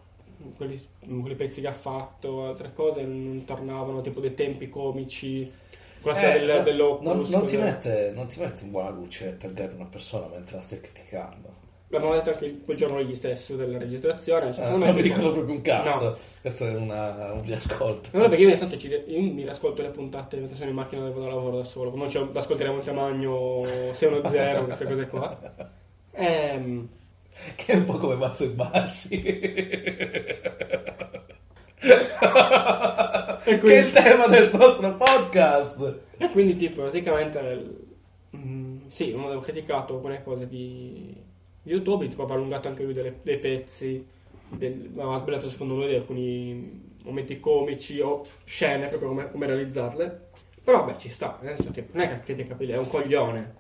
quelli, quelli pezzi che ha fatto, altre cose non tornavano, tipo dei tempi comici, Eh, del, non, non ti mette, non ti mette in buona luce taggare una persona mentre la stai criticando. L'abbiamo detto anche il- quel giorno lì stesso della registrazione. cioè, me non mi ricordo proprio un cazzo. No. Questo è una, un riascolto. No, no, perché io, tanto ci- io mi riascolto le puntate mentre sono in macchina e vado a lavoro da solo. Quando c'è da ascoltare Montemagno 610, queste cose qua. Ehm, Che è un po' come Mazzo e Bassi. E Che è il quindi- tema del nostro podcast. E quindi, tipo, praticamente, mm, sì, uno avevo criticato alcune cose di YouTube, tipo, aveva allungato anche lui delle- dei pezzi, del, aveva sbagliato secondo di alcuni momenti comici o scene, proprio come, come realizzarle. Però, beh, ci sta, senso, tipo, non è che critica Pili, è un coglione.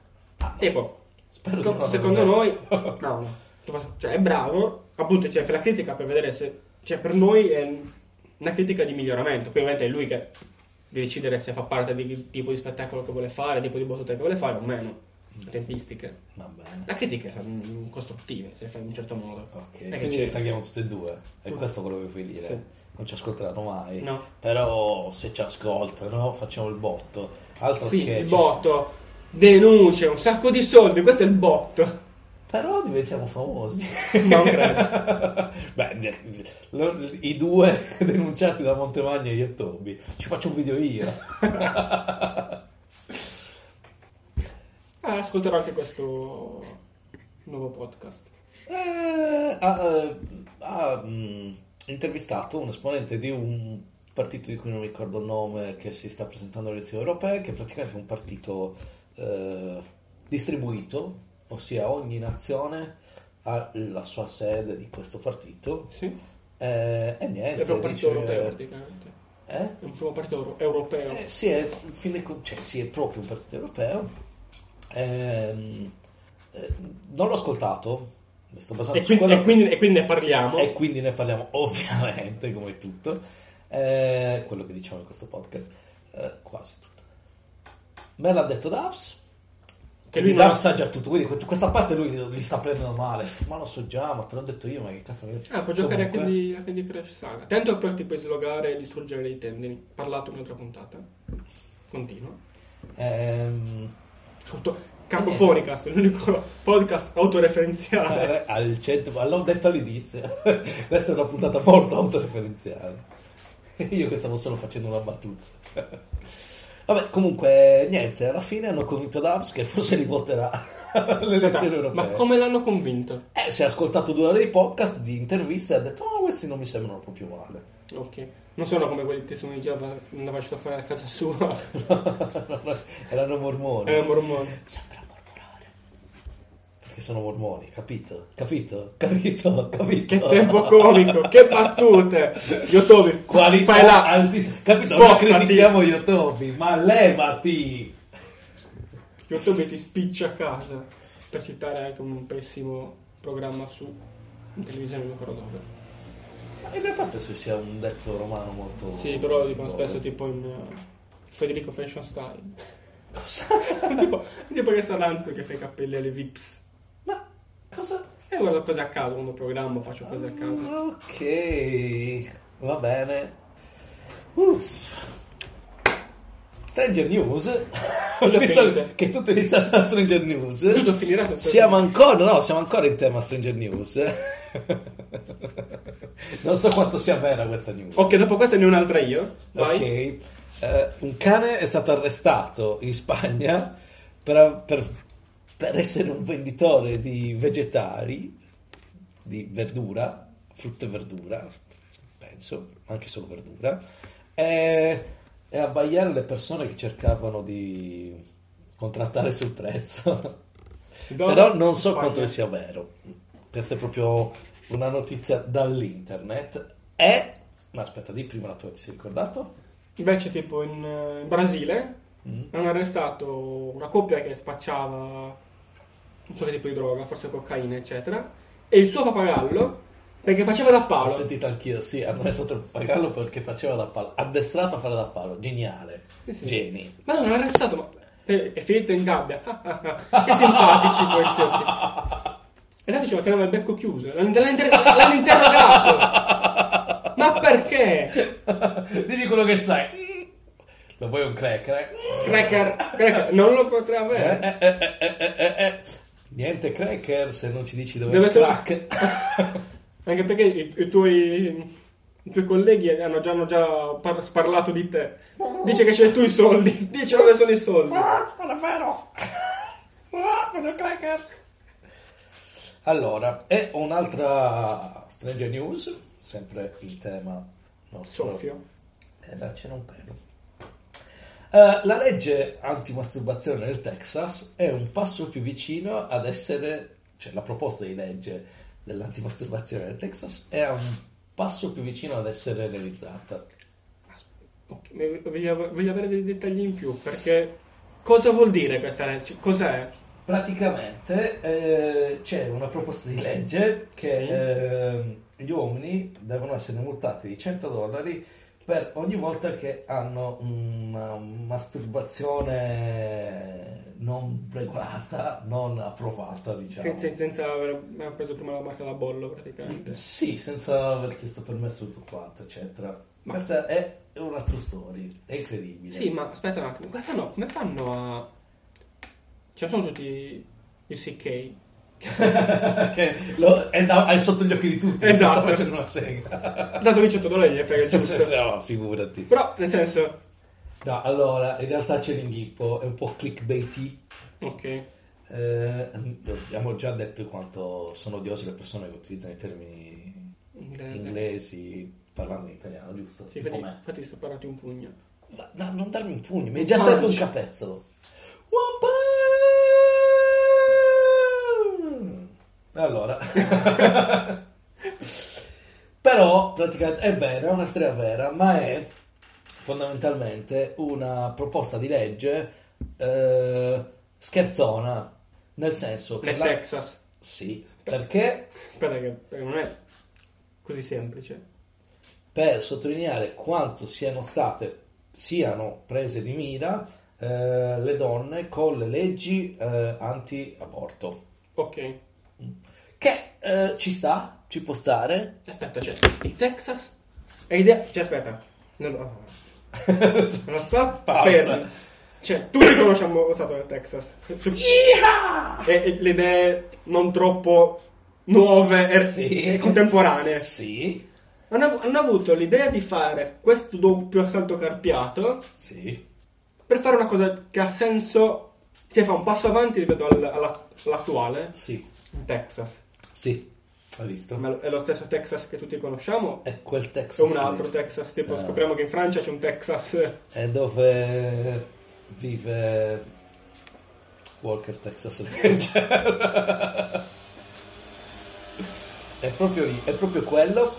Tipo, Spero non secondo averlo noi, no, no, cioè, è bravo, appunto, cioè, fa la critica per vedere se, cioè, per noi è una critica di miglioramento, poi ovviamente è lui che di decidere se fa parte di tipo di spettacolo che vuole fare, tipo di battuta che vuole fare o meno, le tempistiche. Va bene. La critica è mm, costruttive, se le fai in un certo modo. Ok, è quindi le tagliamo tutte e due. E Mm. questo è quello che puoi dire. Sì. Non ci ascolteranno mai. No. Però se ci ascoltano facciamo il botto. Altro Sì, che il botto, denunce, un sacco di soldi, questo è il botto. Però diventiamo famosi. Non credo. Beh, i due denunciati da Montemagno e Iettobi. Ci faccio un video io. Ah, ascolterò anche questo nuovo podcast. Eh, ha, eh, ha, mm, intervistato un esponente di un partito di cui non ricordo il nome che si sta presentando alle elezioni europee, che è praticamente un partito eh, distribuito, ossia ogni nazione ha la sua sede di questo partito. Sì, Eh, e niente. è un partito dice- europeo praticamente. Eh? È un primo partito euro- europeo. Eh, sì, è, cioè, sì, è proprio un partito europeo. Ehm, eh, non l'ho ascoltato, sto basando E quindi, quello e quindi- e quindi ne parliamo. e quindi ne parliamo ovviamente, come tutto. Eh, quello che diciamo in questo podcast. Eh, quasi tutto. Me l'ha detto Davs. Che lui Davs sa già tutto. Quindi que- questa parte lui li sta prendendo male. Ma lo so già, ma te l'ho detto io, ma che cazzo mi Ah, può giocare a Comunque, Candy, a Candy Crush Saga. Attento poi ti puoi slogare e distruggere dei tendini. Parlato in un'altra puntata. Continua. ehm, Auto- Cacofonicast, l'unico podcast autoreferenziale. eh, al cento, ma l'ho detto all'inizio. Questa è una puntata molto autoreferenziale. Io che stavo solo facendo una battuta. Vabbè, comunque, niente, alla fine hanno convinto Davs che forse li voterà alle elezioni europee. Ma come l'hanno convinto? Eh, si è ascoltato due ore di podcast, di interviste e ha detto, oh, questi non mi sembrano proprio male. Ok. Non sono come quelli che sono di Java, andava a fare a casa sua. Erano mormoni. È un mormone. Sembra. Perché sono mormoni, capito? Capito? Capito? Capito? Che tempo comico, che battute. Yotobi, Qualità fai là. altissima. Capito? Non Spostati. critichiamo Yotobi, ma levati! Yotobi ti spiccia a casa. Per citare anche un pessimo programma su televisione, non ricordo dove. In realtà penso sia un detto romano molto... Sì, però lo dicono spesso tipo in uh, Federico Fashion Style. Tipo, tipo che sta Lanzo che fa i cappelli alle Vips. Cosa? E guardo cose a caso quando programmo, faccio cose a caso. Ok, va bene. Uff. Stranger News. Che tutto è iniziato da Stranger News. Tutto finirà tutto. Siamo ancora, no, siamo ancora in tema Stranger News. non so quanto sia vera questa news. Ok, dopo questa ne ho un'altra io. Vai. Ok. Eh, un cane è stato arrestato in Spagna per, per- per essere un venditore di vegetali, di verdura, frutta e verdura, penso, anche solo verdura, e, e abbaiare le persone che cercavano di contrattare sul prezzo. Però non so Spagna. quanto sia vero. Questa è proprio una notizia dall'internet. E... Ma aspetta, di prima la tua ti sei ricordato? Invece, tipo in, eh, in Brasile Mm. hanno arrestato una coppia che spacciava un so che tipo di droga, forse cocaina, eccetera. E il suo pappagallo perché faceva da L'ho palo. sentito anch'io, sì, hanno arrestato il pappagallo perché faceva da palo. Addestrato a fare da palo, geniale. Sì, sì. Geni. Ma non l'hanno arrestato, ma eh, è finito in gabbia. che simpatici poliziotti. Esatto, diceva che aveva il becco chiuso. L'hanno, inter- l'hanno interrogato. Ma perché? Dimmi quello che sai. Lo vuoi un cracker? eh? Cracker, cracker, non lo potrà avere. Eh, eh, eh, eh, eh, eh, eh. Niente cracker se non ci dici dove Deve è il crack. Anche perché i, i tuoi, i tuoi colleghi hanno già, hanno già par- sparlato di te. Dice che c'hai tu i soldi. Dice dove sono i soldi. Ah, non è vero. Ah, è cracker. Allora, e un'altra Stranger News, sempre in tema nostro. Soffio. Eh, là c'era un pelo. Eh, la legge antimasturbazione nel Texas è un passo più vicino ad essere, cioè la proposta di legge dell'antimasturbazione nel Texas è un passo più vicino ad essere realizzata. Ok, ne- Voglio, voglio avere dei dettagli in più perché cosa vuol dire questa legge? Cos'è? Praticamente eh, c'è una proposta di legge che Sì. eh, gli uomini devono essere multati di 100 dollari per ogni volta che hanno una masturbazione non regolata, non approvata, diciamo. Senza, senza aver preso prima la marca da bollo praticamente. Sì, senza aver chiesto permesso tutto quanto, eccetera. Questa è una true story, è incredibile. Sì, ma aspetta un attimo, come fanno, come fanno a... Ci sono tutti i CK. Che lo- è, da- è sotto gli occhi di tutti, Esatto. sta facendo una sega. Dato lì 100 dollari gli frega giusto. sì, ma figurati. Però, nel senso... No, allora, in realtà c'è l'inghippo, è un po' clickbaity. Ok. Eh, abbiamo già detto quanto sono odiose le persone che utilizzano i termini Inglese. inglesi parlando in italiano, giusto? Sì, Tipo infatti, me. infatti sto parati un pugno. Ma, no, non darmi un pugno, mi hai già Un stretto un punch. capezzolo. Whopper! Allora, però praticamente è vera, è una storia vera, ma è fondamentalmente una proposta di legge eh, scherzona, nel senso che Nel la- Texas. Sì, perché Aspetta che non è così semplice. per sottolineare quanto siano state, siano prese di mira eh, le donne con le leggi eh, anti-aborto. Ok. Che eh, ci sta, ci può stare. Aspetta, cioè, il Texas è idea... Cioè, aspetta. Non lo, non lo so. Pausa. Fermi. Cioè, tutti conosciamo lo stato del Texas. E, e le idee non troppo nuove e, Sì. e contemporanee. Sì, Hanno, hanno avuto l'idea di fare questo doppio assalto carpiato sì. per fare una cosa che ha senso, cioè fa un passo avanti rispetto al- alla- all'attuale Sì, in Texas. Sì, hai visto? Ma è lo stesso Texas che tutti conosciamo? È quel O Texas un lì. altro Texas? Tipo Eh. scopriamo che in Francia c'è un Texas. È dove vive Walker Texas Ranger. è proprio lì, è proprio quello.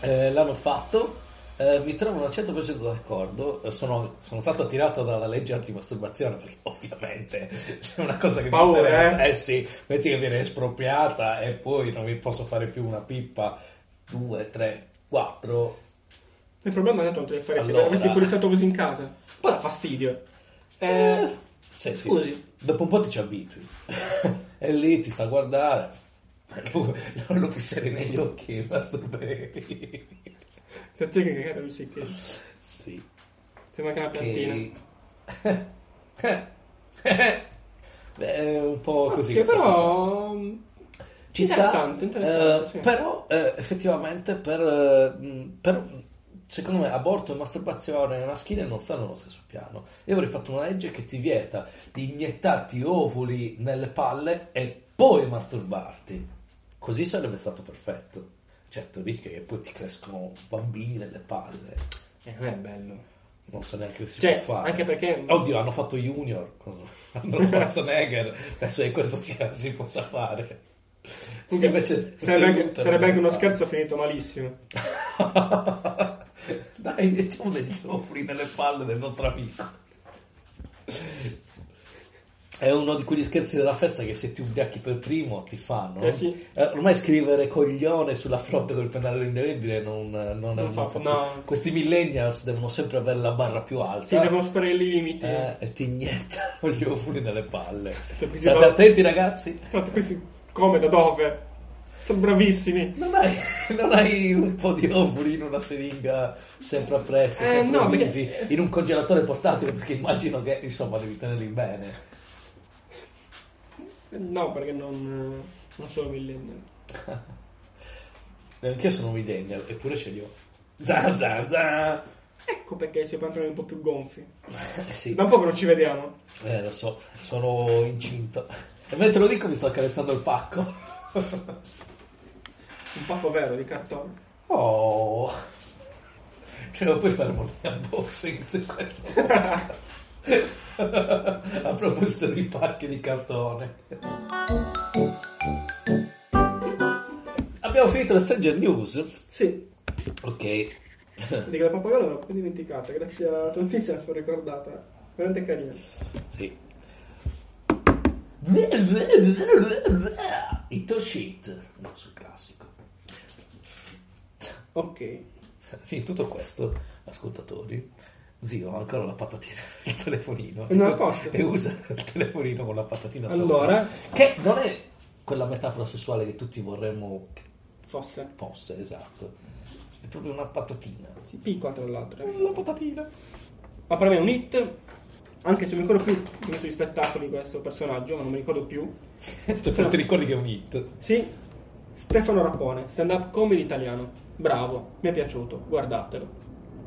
Eh, l'hanno fatto. Eh, mi trovo al 100% d'accordo. Eh, Sono, sono stato attirato dalla legge antimasturbazione perché ovviamente c'è una cosa che Paura, mi interessa. eh? Eh sì, metti che viene espropriata e poi non mi posso fare più una pippa. Due, tre, quattro. Il problema è che non te ne faresti, Allora. avresti pure stato così in casa. Poi dà fastidio. Eh, Eh, senti, scusi. dopo un po' ti ci abitui. e lì ti sta a guardare. Lo, lo fisserei negli occhi e masturberei. Se te che cagare sì che Sì. sembra che una piantina. Che... Beh, è un po' così. Che però Ci sta, interessante, interessante, eh, sì. Però eh, effettivamente per, mh, per- secondo me aborto e masturbazione maschile non stanno nello stesso piano. Io avrei fatto una legge che ti vieta di iniettarti ovuli nelle palle e poi masturbarti. Così sarebbe stato perfetto. Certo, rischi che poi ti crescono bambini nelle palle. Eh, non è bello. Non so neanche se si Cioè, può fare. anche perché Oddio, hanno fatto Junior. Hanno Schwarzenegger. Penso che questo si possa fare. Sì, invece sarebbe anche, sarebbe anche uno scherzo finito malissimo. Dai, mettiamo degli ofri nelle palle del nostro amico. È uno di quegli scherzi della festa che se ti ubriachi per primo ti fanno. Eh sì. Eh, ormai scrivere coglione sulla fronte col pennarello indelebile non, non, Non non fa- fa no. Questi millennials devono sempre avere la barra più alta. Sì, devono superare i limiti. Eh, e ti iniettano gli ofuri nelle palle. Si State va- attenti ragazzi. Infatti, questi come da dove? Sono bravissimi. Non hai, non hai un po' di ovuli in una seringa sempre appresso, Eh, sempre no, vivi, perché- in un congelatore portatile perché immagino che insomma devi tenerli bene. No, perché non, non sono millennial. E Anch'io sono millennial, eppure ce li ho. Zan zan zan. Ecco perché i suoi pantaloni un po' più gonfi. Eh sì, Da un po' che non ci vediamo. eh, lo so, sono incinto. E mentre lo dico mi sto accarezzando il pacco. Un pacco vero di cartone. Oh. Prima o poi faremo un unboxing su questo podcast. A proposito di pacchi di cartone. Abbiamo finito le Stranger News. Sì, Ok. di che la pappagallo l'ho proprio dimenticata. Grazie alla tua notizia l'ho ricordata. Veramente carina. Sì. Hit or shit. No, sul classico. Ok. Finito tutto questo, ascoltatori, zio ancora la patatina il telefonino. E non la sposta. E usa il telefonino con la patatina sopra. Allora, Che non è quella metafora sessuale che tutti vorremmo fosse. fosse, esatto. È proprio una patatina. Si piccola tra l'altro. eh. La patatina. Ma per me è un hit. Anche se mi ricordo più sui spettacoli di questo personaggio, ma non mi ricordo più. tu ti ricordi che è un hit? Sì, Stefano Rappone, stand up comedy italiano. Bravo, mi è piaciuto, guardatelo.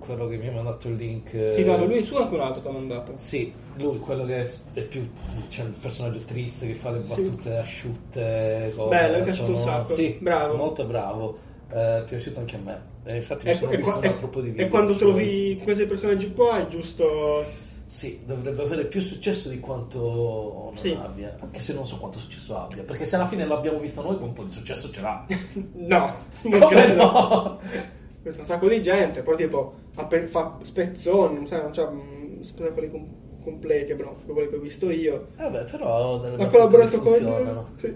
Quello che mi ha mandato il link. Sì, guarda, lui su anche un altro ti ha mandato. Sì, lui quello che è, è più. C'è il personaggio triste che fa le Sì. battute asciutte. cose, Bello, mi è piaciuto un sacco. Sì, Bravo. Molto bravo. Eh, è piaciuto anche a me. E infatti mi E, sono e visto qua- un altro po' di e- video. e quando trovi questi personaggi qua è giusto. Sì, dovrebbe avere più successo di quanto non Sì. abbia. Anche se non so quanto successo abbia. Perché se alla fine l'abbiamo vista noi, un po' di successo ce l'ha. No, non Come credo. no? Questo è un sacco di gente, poi tipo fa pe- fa spezzoni, non, sai, non c'ha mm, spettacoli com- completi, però quelli che ho visto io. Vabbè, però. nelle Ha collaborato con sì.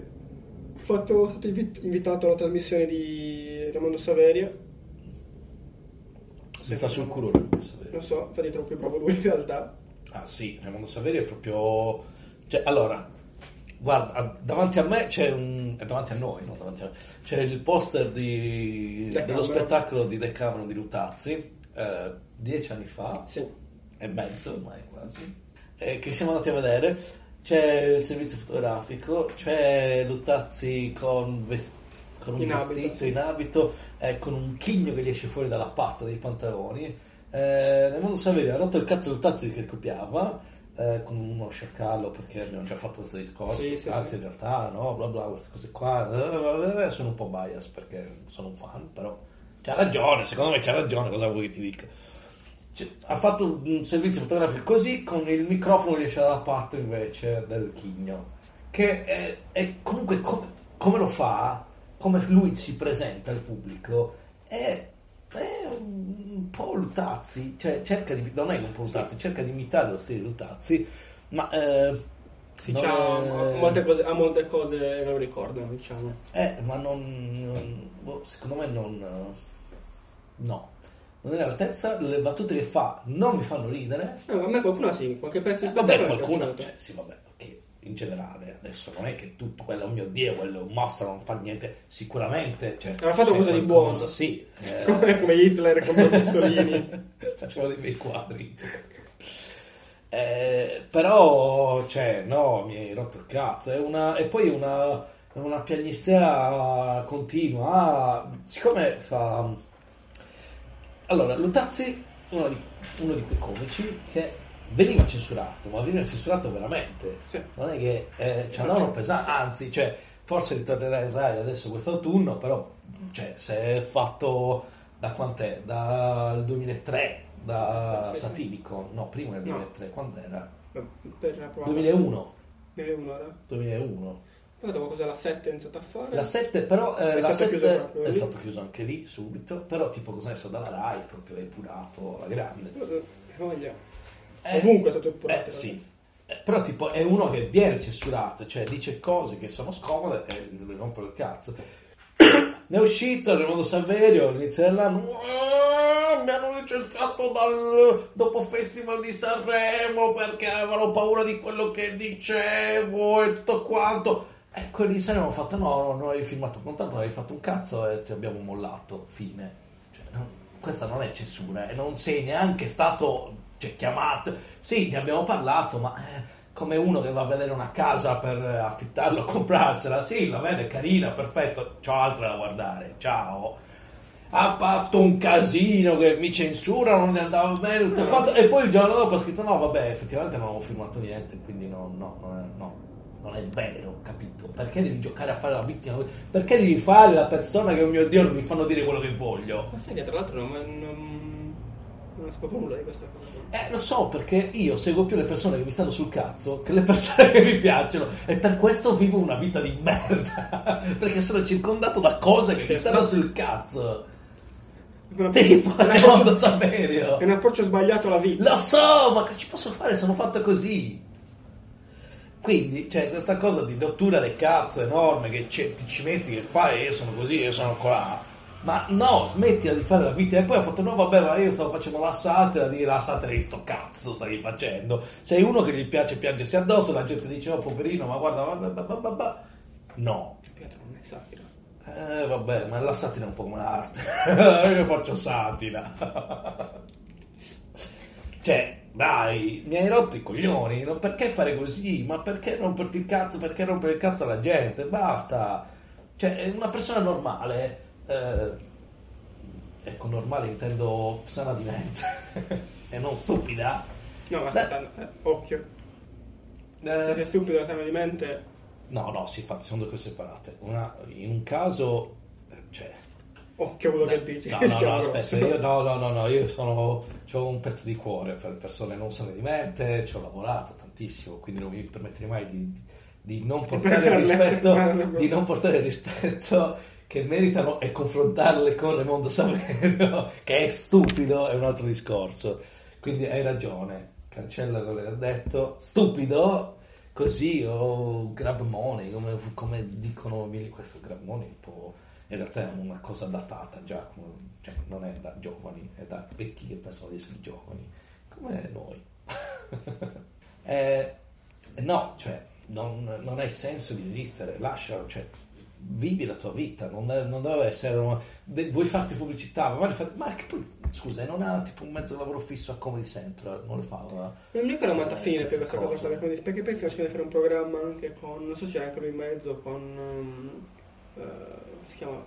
fatto, sono stato invit- invitato alla trasmissione di Raimondo Saveria. Mi sta sul culo Raimondo Saverio. Non so, infatti è troppo bravo lui in realtà. Ah sì, Raimondo Saverio è proprio... Cioè, allora, guarda, davanti a me c'è un... è davanti a noi, non davanti a. C'è il poster di... dello spettacolo di Decameron di Luttazzi, eh, dieci anni fa, Sì. e mezzo ormai quasi, eh, che siamo andati a vedere. C'è il servizio fotografico, c'è Luttazzi con, ves- con un In abito, vestito sì. in abito e con un chigno che gli esce fuori dalla patta dei pantaloni. Eh, Raimondo Saverio ha rotto il cazzo Luttazzi che copiava eh, con uno sciacallo perché abbiamo già fatto questo discorso. Sì, sì, Anzi, sì. in realtà, no, bla bla, queste cose qua. eh, sono un po' bias perché sono un fan, però c'ha ragione, secondo me c'ha ragione, cosa vuoi che ti dica? Cioè, ha fatto un servizio fotografico così con il microfono che gli esce dalla patta invece del chigno che è, è comunque come, come lo fa come lui si presenta al pubblico è, è un po' Lutazzi cioè cerca di non è un po' Lutazzi cerca di imitare lo stile Lutazzi ma eh, Sì, non c'ha è- molte cose, ha molte cose che non ricordano, diciamo. eh, ma non, non- boh, secondo me non no non è all'altezza le battute che fa non mi fanno ridere No, a me qualcuno sì, qualche pezzo di Eh, vabbè, qualcuno, cioè, sì, vabbè, ok, in generale, adesso non è che tutto quello, oh mio Dio, quello è un mostro, non fa niente, sicuramente, cioè, Avrà fatto qualcosa di buono. Sì, eh, Come, come Hitler, come Mussolini. facciamo dei bei quadri. Eh, però, cioè, no, mi hai rotto il cazzo, è una, e poi una, una piagnistea continua, Ah, siccome fa... Allora, Lutazzi, uno di, uno di quei comici che veniva censurato, ma veniva censurato veramente. Sì. Non è che eh, ci andavano pesante, anzi, cioè, forse ritornerà in Rai adesso quest'autunno, però cioè, se è fatto da quant'è? Dal 2003, da Sì, sì. Satirico, no, prima del No. 2003, quando era? Per provare. 2001, 2001 era. 2001. Poi dopo cosa la 7 ha iniziato a fare? La 7 però eh, È la stato 7 chiuso proprio è lì? stato chiuso anche lì subito, però tipo cosa ne so dalla Rai, proprio epurato alla grande. Eh, voglia. Eh, Ovunque è stato epurato. Eh, sì. Eh, Però tipo è uno che viene censurato, cioè dice cose che sono scomode e le rompe il cazzo. Ne è uscito Raimondo Saverio all'inizio dell'anno. "Ah, Mi hanno licenziato dal dopo Festival di Sanremo perché avevano paura di quello che dicevo e tutto quanto. E quelli di Sanremo hanno fatto: no, no, non hai filmato con tanto, non hai fatto un cazzo e ti abbiamo mollato. Fine. Cioè, no, questa non è censura e non sei neanche stato cioè, chiamato. Sì, ne abbiamo parlato, ma eh, come uno che va a vedere una casa per eh, affittarla o comprarsela, sì, la vede carina, perfetto, c'ho altro da guardare, ciao. Ha fatto un casino che mi censurano, non ne andava bene, tutto quanto. E poi il giorno dopo ha scritto: No, vabbè, effettivamente non avevo filmato niente, quindi no, no, non è, no, non è vero, capito? Perché devi giocare a fare la vittima? Perché devi fare la persona che, oh mio Dio, non mi fanno dire quello che voglio? Ma sai che tra l'altro non, sapevo nulla di questa cosa. Eh, lo so, perché io seguo più le persone che mi stanno sul cazzo che le persone che mi piacciono. E per questo vivo una vita di merda. perché sono circondato da cose che mi stanno sul cazzo. È un Tipo, approccio- Raimondo è Saverio. un approccio sbagliato alla vita. Lo so, ma che ci posso fare? Sono fatto così. Quindi, c'è questa cosa di rottura del cazzo enorme che ti ci metti, che fai, io sono così, io sono qua. Ma no, smettila di fare la vita. E poi ha fatto, no, vabbè, ma io stavo facendo la satira, di la satira di sto cazzo stavi facendo. Sei uno che gli piace piangersi addosso, la gente dice, oh, poverino, ma guarda, va, va, va. No. Pietro non è satira. Eh, vabbè, ma la satira è un po' come l'arte. io faccio satira. Cioè, dai, mi hai rotto i coglioni. no? Perché fare così? Ma perché romperti il cazzo? Perché rompere il cazzo alla gente? Basta. Cioè, una persona normale. Eh, ecco, normale intendo sana di mente. e non stupida. No, ma aspetta, eh, occhio. Se Eh, sei stupido e sei di mente, no, no, sì, infatti sono due cose separate. Una, in un caso, eh, cioè, occhio quello che dici. No, no, no, aspetta, io, no, no, no, no, io sono, ho un pezzo di cuore per persone non sane di mente, ci ho lavorato tantissimo, quindi non mi permetterei mai di, di non portare rispetto, di non portare rispetto che meritano e confrontarle con Raimondo Saverio, che è stupido, è un altro discorso. Quindi hai ragione, cancella quello che ha detto, stupido, così o grab money, come, come dicono questo grab money un po' in realtà è una cosa datata già, cioè non è da giovani, è da vecchi che pensano di essere giovani, come noi. eh, no, cioè non, non ha senso di esistere, lascia, cioè, vivi la tua vita, non, non deve essere una, de, vuoi farti pubblicità, ma, fate, ma che poi scusa, non ha tipo un mezzo lavoro fisso a Comedy Central, non lo fa. Non mi ricordo quanto a fine per questa cosa, cosa perché, perché poi stiamo cercando di fare un programma anche con, non so se c'era anche lui in mezzo, con, um, uh, si chiama,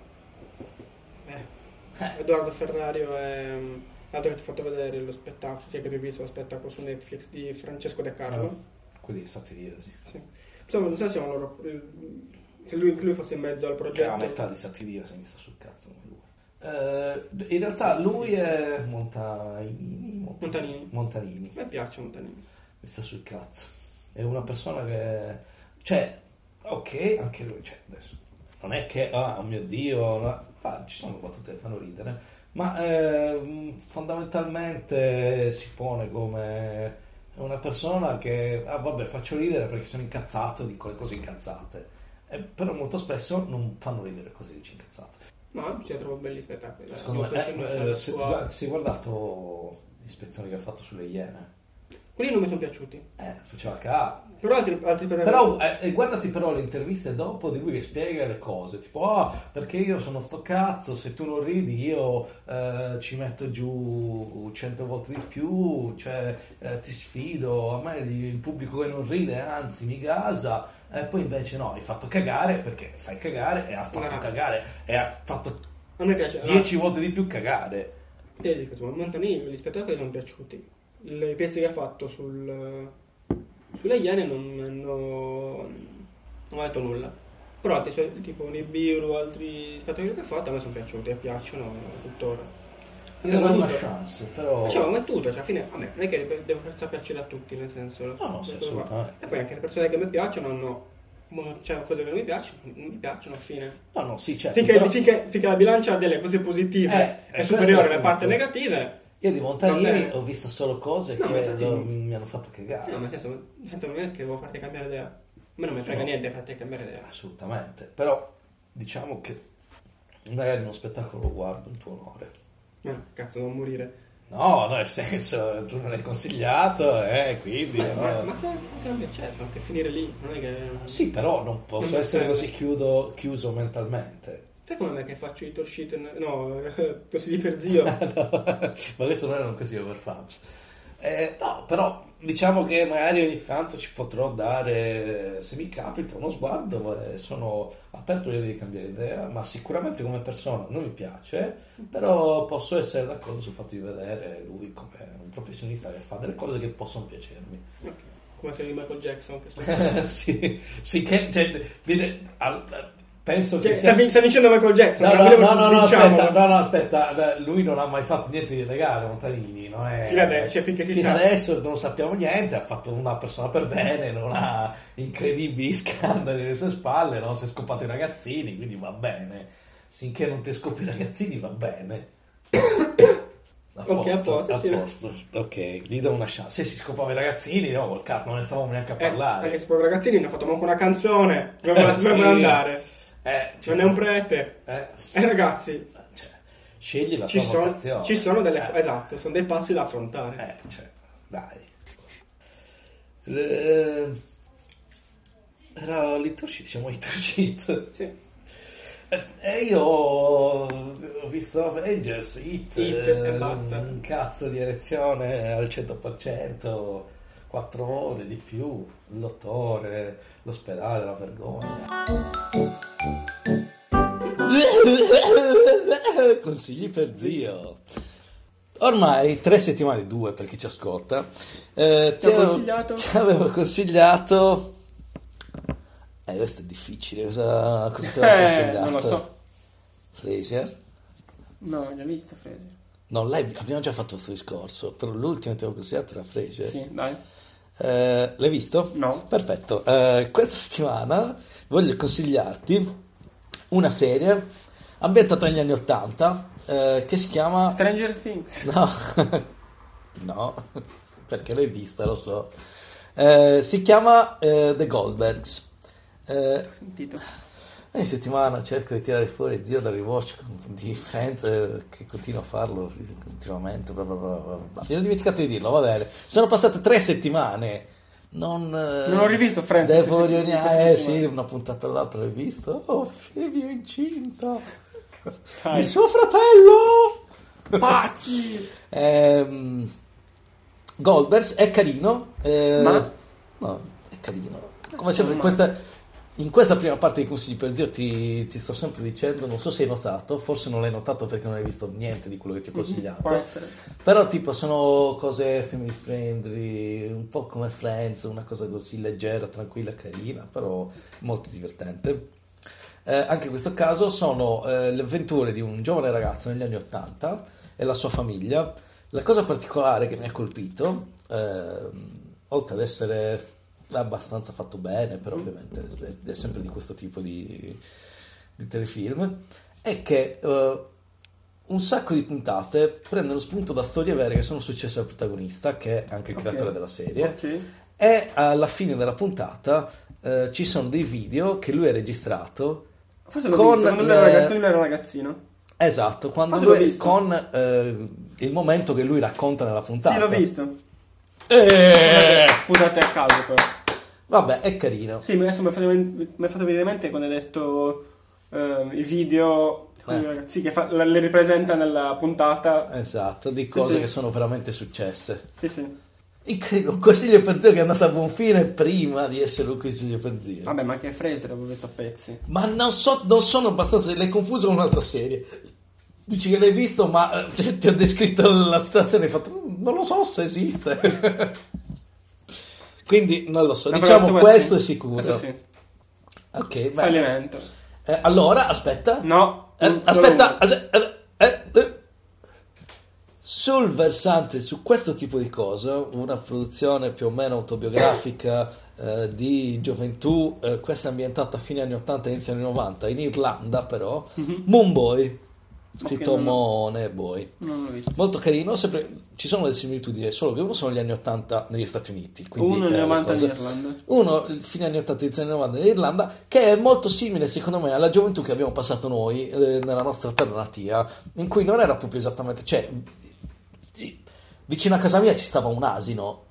eh, eh. Edoardo Ferrario e um, l'altro che ti ho fatto vedere lo spettacolo, cioè che avevi visto lo spettacolo su Netflix di Francesco De Carlo. Oh quelli stati lì, sì. sì. Insomma, non so se loro, che lui, lui, fosse in mezzo al progetto. È a metà di Sattiria se mi sta sul cazzo. Uh, in realtà lui è Montanini, Montanini. Montanini. A me piace Montanini. Mi sta sul cazzo. È una persona che... Cioè, ok, anche lui, cioè, adesso, non è che, ah, oh mio Dio, no, ah, ci sono battute che fanno ridere, ma eh, fondamentalmente si pone come una persona che, ah vabbè, faccio ridere perché sono incazzato, dico le cose incazzate. Eh, però molto spesso non fanno ridere cose dici incazzate. No, ci trovo belli spettacoli. Secondo me, eh, eh, se, sua... si è guardato l'ispezione che ha fatto sulle Iene. Quelli non mi sono piaciuti. Eh, faceva ca. Però altri, altri Però eh, guardati però le interviste dopo di lui che spiega le cose, tipo ah, perché io sono sto cazzo, se tu non ridi io eh, ci metto giù cento volte di più, cioè eh, ti sfido, a me il pubblico che non ride, anzi mi gasa, e poi invece no, hai fatto cagare perché fai cagare e ha fatto no. cagare e ha fatto dieci volte di più cagare. Io dico, ma Montanini, gli spettacoli sono piaciuti. Le pezzi che ha fatto sul sulle Iene non hanno, non ho detto nulla. Però altri, tipo Nibiru, altri spettacoli che ha fatto a me sono piaciuti e piacciono tuttora. Ho una chance, però. Cioè, ma è tutto, cioè, alla fine a me non è che devo far piacere a tutti, nel senso. No, no, sì, assolutamente. E poi anche le persone che mi piacciono hanno c'è cose che non mi piacciono, non mi piacciono, fine. No, no, sì, certo. Finché, però... finché, finché la bilancia delle cose positive eh, è superiore alle parti negative, io di Montanini ho visto solo cose no, che non, mi hanno fatto cagare. No, ma senso, non è che devo farti cambiare idea. A me non mi frega no. niente farti cambiare idea. Assolutamente. Però diciamo che magari uno spettacolo lo guardo in tuo onore. No, cazzo, non morire. No, no, nel senso, tu me l'hai consigliato, eh, quindi... Ma, no. ma, ma se cambia, certo, anche finire lì, non è che... Sì, però non posso non essere così chiudo, chiuso mentalmente. Sai come me che faccio i torshit? No, così per zio. no, ma questo non era un consiglio per Fabs. Eh, no, però diciamo che magari ogni tanto ci potrò dare, se mi capita, uno sguardo. Eh, sono aperto a di cambiare idea, ma sicuramente come persona non mi piace. Però posso essere d'accordo sul fatto di vedere lui come un professionista che fa delle cose che possono piacermi. Okay. Come se di Michael Jackson. Che sì, sì, che cioè, viene, al, penso cioè, che sia... sta, dicendo Michael Jackson no no no, no, no, aspetta, no, no, aspetta lui non ha mai fatto niente di legale Montanini non è... fino, adesso, cioè, finché si fino adesso non sappiamo niente ha fatto una persona per bene non ha incredibili scandali alle sue spalle non si è scopato i ragazzini quindi va bene finché non ti scopi i ragazzini va bene a ok, a posto, a sì. posto. Ok, gli do una chance. Se si scopava i ragazzini, no, col cazzo, non ne stavamo neanche a eh, parlare. Perché si scopava i ragazzini, ne ha fatto manco una canzone. Dove, eh, dove sì. andare? Eh, cioè, non è un prete. Eh, eh ragazzi, cioè, scegli la ci tua sono, vocazione. Ci sono delle... Eh. Esatto, sono dei passi da affrontare. Eh, cioè, dai. Eh, era Little Shit, siamo Little Shit. Sì. E eh, io ho visto Avengers, Hit, Hit e basta. Un cazzo di erezione al 100%, 4 ore di più, il dottore, l'ospedale, la vergogna. Consigli per zio. Ormai tre settimane, due per chi ci ascolta, eh, ti, avevo, consigliato? ti avevo consigliato. Eh, questo è difficile. Cosa, cosa ti avevo eh, consigliato? Non lo so. Fraser? No, ho già visto Fraser. No, abbiamo già fatto questo discorso, però l'ultimo che ti avevo consigliato era Fraser. Sì, dai. Eh, l'hai visto? No. Perfetto. Eh, questa settimana voglio consigliarti una serie ambientata negli anni Ottanta eh, che si chiama Stranger Things. No, no, perché l'hai vista, lo so. Eh, si chiama eh, The Goldbergs. Eh, Sentito. Ogni settimana cerco di tirare fuori Zio da rewatch di Friends eh, che continua a farlo continuamente. Bla bla bla bla. Mi ero dimenticato di dirlo, va bene. Sono passate tre settimane. Non, eh, Non ho rivisto Friends Devo queste riuni- settimane. Eh sì, una puntata all'altra l'hai visto. Oh, Phoebe è incinta. Dai. Il suo fratello. Pazzi! Ehm, Goldbergs è carino. eh, Ma? No, è carino. Come sempre, questa, in questa prima parte di consigli per zio ti, ti sto sempre dicendo, non so se hai notato, forse non l'hai notato perché non hai visto niente di quello che ti ho consigliato. Può essere. Però tipo sono cose family friendly, un po' come Friends, una cosa così leggera, tranquilla, carina, però molto divertente. Eh, anche in questo caso sono eh, le avventure di un giovane ragazzo negli anni 80 e la sua famiglia. La cosa particolare che mi ha colpito, ehm, oltre ad essere abbastanza fatto bene, però ovviamente è, sempre di questo tipo di, di telefilm, è che eh, un sacco di puntate prendono spunto da storie vere che sono successe al protagonista, che è anche il Ok. creatore della serie, Ok. e alla fine della puntata eh, ci sono dei video che lui ha registrato. Forse l'ho Con visto, quando lui le- quando lui era ragazzino. Esatto, quando Forse lui, con eh, il momento che lui racconta nella puntata. Sì, l'ho visto. Eh, Scusate a caso però. Vabbè, è carino. Sì, ma adesso mi ha fatto, fatto venire in mente quando hai detto ehm, i video Eh. ragazzi che fa- le ripresenta nella puntata. Esatto, di cose sì. che sono veramente successe. Sì, sì. Incredibile, un consiglio per zio che è andato a buon fine prima di essere un consiglio per zio. Vabbè, ma anche Fraser avevo visto a pezzi. Ma non so, non sono abbastanza. L'hai confuso con un'altra serie. Dici che l'hai visto, ma eh, ti- ti ho descritto la situazione e hai fatto. "Mm, Non lo so se esiste. Quindi non lo so. No, diciamo questo è sicuro. Sì. Ok, bene. Fallimento. Eh, allora, aspetta. No. Eh, aspetta. non- as- eh, eh, eh. Sul versante, su questo tipo di cosa, una produzione più o meno autobiografica eh, di gioventù, eh, questa è ambientata a fine anni 80 inizio anni 90, in Irlanda però, Mhm. Moonboy, scritto Ok, non l'ho- Mone Boy. Non l'ho visto. Molto carino, sempre- ci sono delle similitudini, solo che uno sono gli anni 80 negli Stati Uniti. Quindi, Uno le 90 in Irlanda. uno, fine anni 80 inizio anni 90 in Irlanda, che è molto simile secondo me alla gioventù che abbiamo passato noi eh, nella nostra terra natia, in cui non era proprio esattamente, cioè, vicino a casa mia ci stava un asino,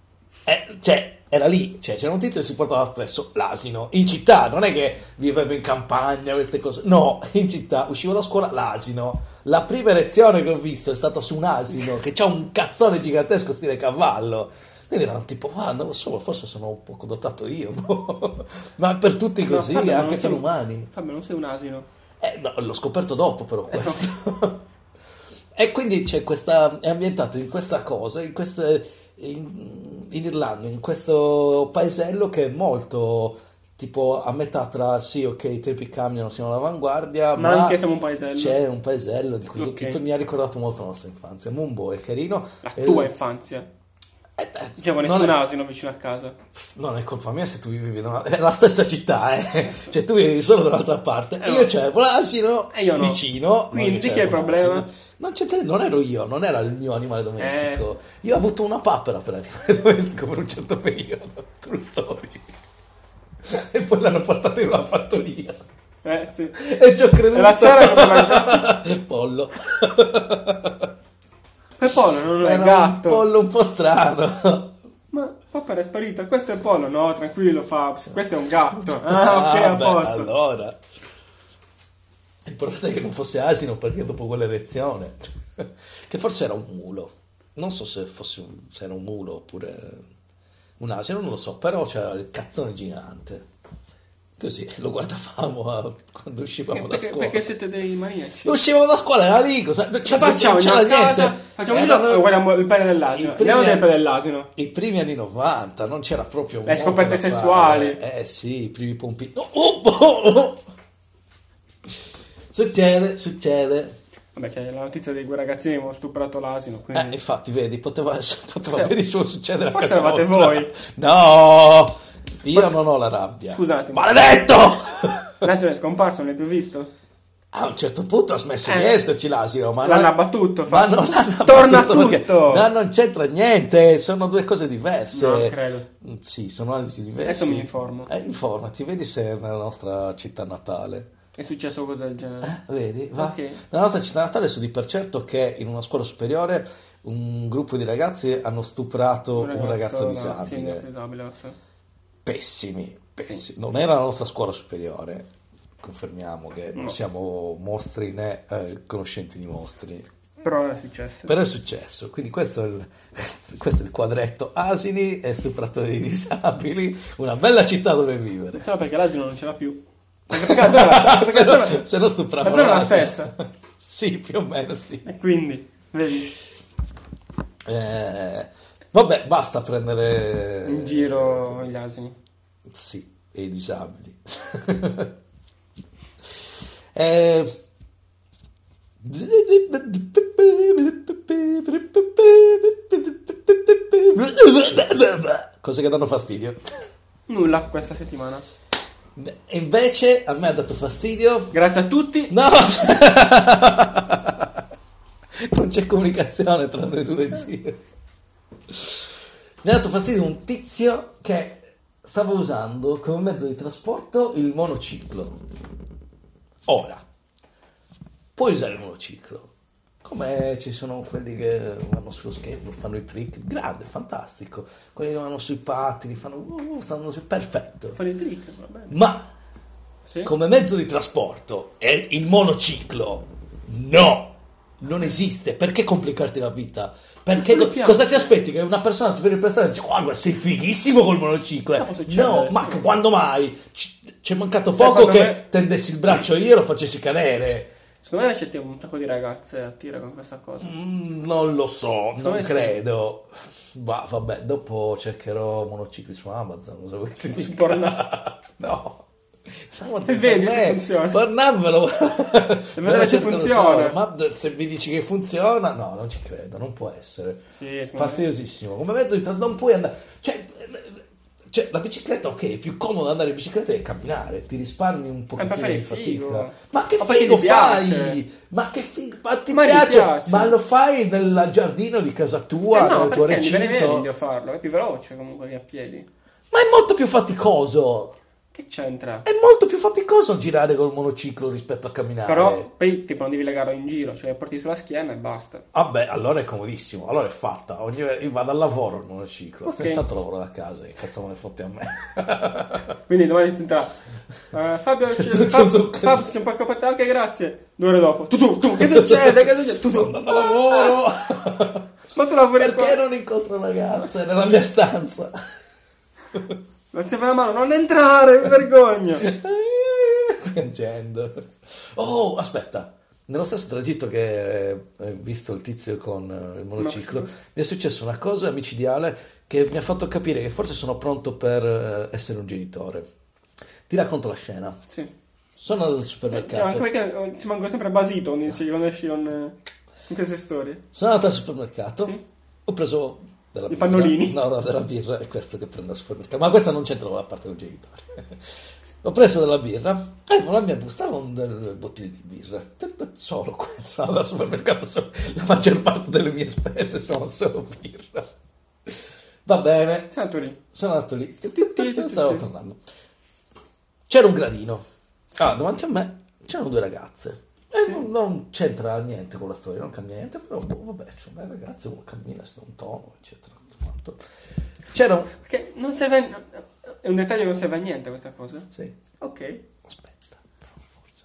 Eh, cioè, era lì, cioè, c'era un tizio che si portava appresso l'asino, in città, non è che vivevo in campagna, queste cose, no, in città, uscivo da scuola, l'asino, la prima elezione che ho visto è stata su un asino, che c'ha un cazzone gigantesco stile cavallo, quindi erano tipo, ah, non lo so, forse sono un poco dotato io, boh. ma per tutti No, così, Fabio, non anche per sei- umani. Fabio, non sei un asino. Eh, no, l'ho scoperto dopo però Eh, questo. e quindi c'è questa, è ambientato in questa cosa, in, queste, in, in Irlanda, in questo paesello che è molto tipo a metà tra sì, ok, i tempi cambiano, siamo all'avanguardia, Ma ma, anche siamo un paesello. c'è un paesello di questo Ok. tipo mi ha ricordato molto la nostra infanzia. Mumbo è carino. La e- tua infanzia. eh, eh, non nessun è- asino vicino a casa. non è colpa mia se tu vivi in una- è la stessa città, eh. cioè tu vivi solo dall'altra parte. Eh, io no. c'avevo l'asino E io no. vicino. Quindi chi è il problema? l'asino. Non, non ero io, non era il mio animale domestico. Eh. Io ho avuto una papera per animale domestico per un certo periodo. True story. E poi l'hanno portato in una fattoria. Eh, sì. E ci ho creduto. E la sera cosa mangiavi? Pollo. E Polo non è Era gatto. un pollo un po' strano. Ma papera è sparita. Questo è Polo. No, tranquillo, Fabs. Questo è un gatto. Ah, ok, a beh, posto. allora. L'importante è che non fosse asino perché dopo quell'erezione, che forse era un mulo, non so se fosse un, se era un mulo oppure un asino, non lo so, però c'era il cazzone gigante. Così lo guardavamo a- quando uscivamo da Perché, scuola. perché siete dei maniaci? Uscivamo da scuola, era lì, cosa, Ce facciamo, non c'era andiamo a niente. casa, facciamo un Erano giro e guardiamo il pene dell'asino. i primi Andiamo del anni- pene dell'asino. I primi anni 90 non c'era proprio Le molto scoperte da fare. sessuali. Eh sì, i primi pompini. Oh, oh, oh, oh. Succede, succede. Vabbè, c'è la notizia di quei ragazzini che avevano stuprato l'asino. Eh, Quindi... infatti, vedi, poteva, poteva Cioè, benissimo succedere a casa eravate vostra. voi. No, io non ho la rabbia. Scusate. Maledetto! L'asino è scomparso, non l'hai più visto? A un certo punto ha smesso Eh. di esserci l'asino, ma L'hanno non- abbattuto, Ma non l'hanno Torna abbattuto perché- tutto! No, non c'entra niente, sono due cose diverse. No, credo. Sì, sono analisi diverse. Adesso mi informo. Eh, informati, vedi se è nella nostra città natale. È successo cosa del genere. Eh, vedi? Va. Ok. Nella nostra città natale so di per certo che in una scuola superiore un gruppo di ragazzi hanno stuprato un ragazzo, no, disabile. Sì, disabile, sì. Pessimi, pessimi. Non era la nostra scuola superiore. Confermiamo che non No. siamo mostri né eh, conoscenti di mostri. Però è successo. Però è successo, quindi questo è il, questo è il quadretto asini e stupratori di disabili, una bella città dove vivere. Solo perché l'asino non ce l'ha più. Perché perché la zona è la se, no, se no stupravano la zona è la stessa. Sì, più o meno sì. E quindi, vedi, Eh, vabbè, basta prendere... in giro gli asini. Sì, e i disabili. Eh, Cose che danno fastidio. Nulla questa settimana. E invece a me ha dato fastidio. Grazie a tutti. No! non c'è comunicazione tra noi due, zio. Mi ha dato fastidio un tizio che stava usando come mezzo di trasporto il monociclo. Ora, puoi usare il monociclo. Come ci sono quelli che vanno sullo skateboard, fanno i trick, grande, fantastico. Quelli che vanno sui pattini, fanno... Uh, stanno su... Perfetto. Fare i trick, va bene. Ma Sì. come mezzo di trasporto è il monociclo. No, non esiste. Perché complicarti la vita? Perché co- cosa ti aspetti? Che una persona ti viene per strada e dice guarda sei fighissimo col monociclo. eh." No, sì. ma quando mai? Ci ci è mancato poco che me- tendessi il braccio io e lo facessi cadere. Secondo me c'è un sacco di ragazze a tira con questa cosa. Mm, non lo so, non me sì. credo. Va, vabbè, dopo cercherò monocicli su Amazon. Cosa vuoi ti Su? Pornhub. No. Siamo Se vedi se funziona. Pornhubvelo. Se vedere se funziona. Ma se mi dici che funziona, no, non ci credo, non può essere. Sì, secondo me. Fastidiosissimo. Come mezzo di non puoi andare. Cioè, cioè, la bicicletta, ok, è più comodo andare in bicicletta che camminare, ti risparmi un pochettino fai di fatica. Ma che Ma figo fai? Ma che figo, ma ti Ma piace? piace. Ma lo fai nel giardino di casa tua, Eh no, nel tuo recinto? meglio farlo, è più veloce comunque che a piedi. Ma è molto più faticoso. Che c'entra? È molto più faticoso girare col monociclo rispetto a camminare. Però poi tipo non devi legarlo in giro, cioè porti sulla schiena e basta. Vabbè, allora è comodissimo, allora è fatta. Ogni... Io vado al lavoro il monociclo. Ok. Intanto lavoro da casa, che cazzo me ne fotte a me. Quindi domani si entra. eh, Fabio, c'è, Tu, tu, Fab- tu. Fab, c'è un pacco per te anche grazie. Due ore dopo. Tu, tu, tu, che succede? Che succede? Tu, tu. andando a lavoro. Ma tu lavori Perché qua. non incontro ragazze nella mia stanza? Per la mano, non entrare, mi vergogno. Piangendo. Oh, aspetta. Nello stesso tragitto che hai visto il tizio con eh, il monociclo, No. mi è successa una cosa micidiale che mi ha fatto capire che forse sono pronto per eh, essere un genitore. Ti racconto la scena. Sì. Sono al supermercato. anche perché eh, ci manco sempre basito quando esci eh, in queste storie. Sono andato al supermercato, Sì. ho preso della I birra. pannolini. No, no, della birra, è questo che prendo al supermercato. Ma questa non c'entra con la parte del genitore. ho preso della birra e con la mia busta con delle bottiglie di birra. Solo quello. Sono andato al supermercato, solo- la maggior parte delle mie spese sono solo birra. Va bene, Sento lì. sono andato lì, stavo tornando. C'era un gradino. Ah, davanti a me c'erano due ragazze. E Sì. non, non c'entra niente con la storia, non cambia niente, però boh, vabbè, c'è una ragazza, uno cammina, sta un tono, eccetera. tutto quanto. C'era un... Perché non serve. È un dettaglio che non serve a niente questa cosa. Sì, Ok. aspetta, però forse...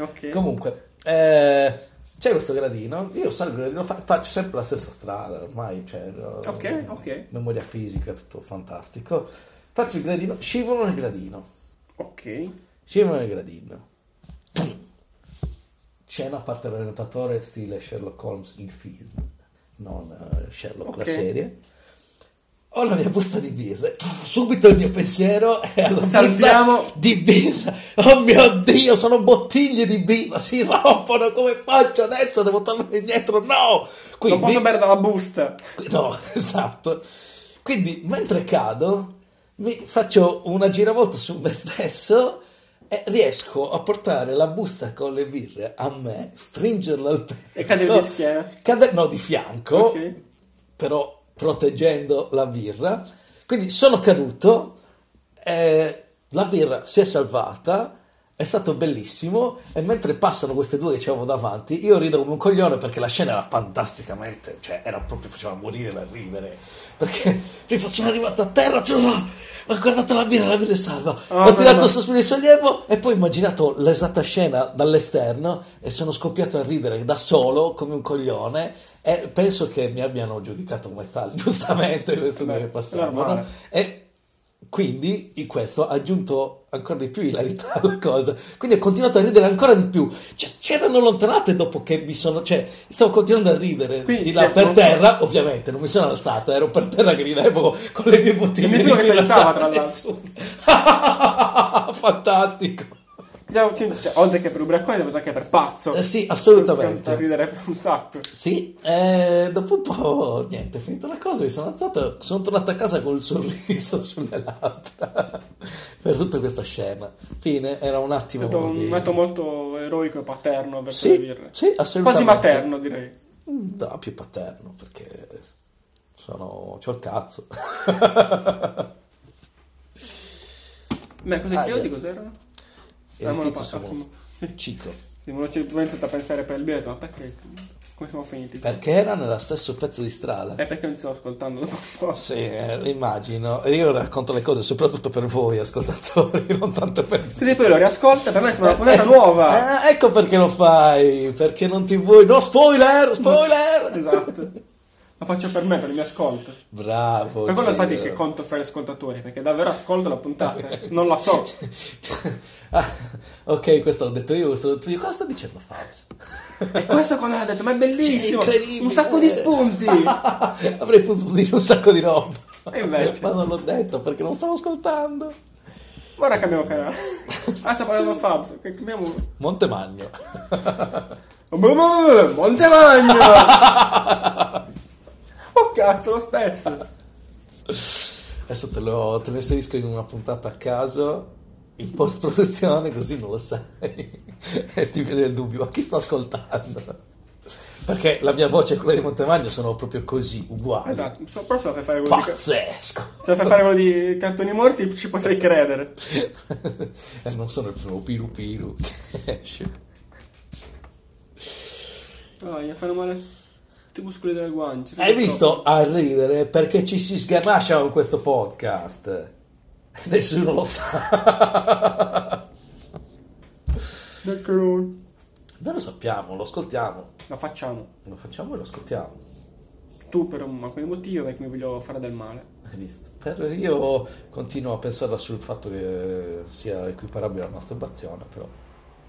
Ok. Comunque, eh, c'è questo gradino, io salgo il gradino, fa- faccio sempre la stessa strada, ormai c'è... eh, Ok, ok. Memoria fisica, tutto fantastico. Faccio il gradino, scivolo nel gradino. Ok. Scivolo nel gradino. Pum. Scena a parte l'orientatore stile Sherlock Holmes il film, non eh, Sherlock la Ok. serie. Ho la mia busta di birre. Subito il mio pensiero è alla Salviamo. busta di birra. Oh mio Dio, sono bottiglie di birra, si rompono. Come faccio adesso? Devo tornare indietro? No! Quindi, Non posso perdere la busta. No, esatto. Quindi, mentre cado, mi faccio una giravolta su me stesso e riesco a portare la busta con le birre a me, stringerla al petto. E cadere di schiena. Cade- no, di fianco, Ok. però proteggendo la birra. Quindi sono caduto, eh, la birra si è salvata, è stato bellissimo e mentre passano queste due che c'avevo davanti, io rido come un coglione perché la scena era fantasticamente, cioè era proprio, faceva morire da ridere, perché prima sono arrivato a terra, cioè, ho guardato la birra, la birra è salva, Oh, ho tirato no. un sospiro di sollievo e poi ho immaginato l'esatta scena dall'esterno e sono scoppiato a ridere da solo come un coglione e penso che mi abbiano giudicato come tale, giustamente questo Beh, deve passare. normale. E quindi in questo ha aggiunto ancora di più ilarità alla cosa. Quindi ho continuato a ridere ancora di più. Cioè, c'erano allontanate dopo che mi sono. Cioè, stavo continuando a ridere Quindi, di là cioè, per terra. Ovviamente non mi sono alzato, ero per terra che ridevo con le mie bottiglie. Nessuno di che aiutava, tra nessuno. Fantastico. Cioè, oltre che per ubriacone, devo anche per pazzo. Eh sì, Per assolutamente. ridere un sacco. Sì, eh, dopo un po', niente, finita la cosa, mi sono alzato, sono tornato a casa col sorriso sulle labbra per tutta questa scena. Fine, era un È attimo stato un di... atto molto eroico e paterno le Sì, birre. sì, Quasi assolutamente. materno, direi. No, più paterno, perché sono... c'ho il cazzo. Beh, cosa Ah, chiodi? yeah. Cos'erano? E il tizio sono. Sì, Cico. sì, ci- ho iniziato a pensare per il biglietto, ma perché? Come siamo finiti? Perché era nello stesso pezzo di strada. È perché non stavo ascoltando dopo un po'. Sì, eh, immagino. E io racconto le cose soprattutto per voi, ascoltatori, non tanto per Se poi lo riascolta, per me sembra una puntata nuova. Ah, ecco perché lo fai, perché non ti vuoi... No, spoiler, spoiler! Esatto. Lo faccio per me, per il mio ascolto. Bravo. Per quello infatti che conto fra gli ascoltatori, perché davvero ascolto la puntata. Non la so. Ah, ok, questo l'ho detto io, questo l'ho detto io. Cosa sta dicendo Fabs? E questo quando l'ha detto, ma è bellissimo. Cioè, incredibile. Un sacco di spunti. Avrei potuto dire un sacco di roba. Invece? Ma non l'ho detto perché non stavo ascoltando. Ora cambiamo canale. Ah, sta parlando Fabs. Cambiamo. Montemagno. Montemagno! Oh cazzo, lo stesso. Adesso te lo, te lo inserisco in una puntata a caso in post produzione così non lo sai. E ti viene il dubbio ma chi sto ascoltando? Perché la mia voce e quella di Montemagno sono proprio così uguali. Esatto, però se lo fai fare quello di, pazzesco. se lo fai fare quello di cartoni morti ci potrei credere. e non sono il primo piru piru che esce. Oh, mi fanno male tutti i muscoli delle guance. hai visto a ridere perché ci si sganascia con questo podcast nessuno lo sa non? noi lo sappiamo lo ascoltiamo La facciamo. lo facciamo e lo ascoltiamo Tu per un alcun motivo perché mi voglio fare del male. Hai visto? Per- io continuo a pensare sul fatto che sia equiparabile alla masturbazione, però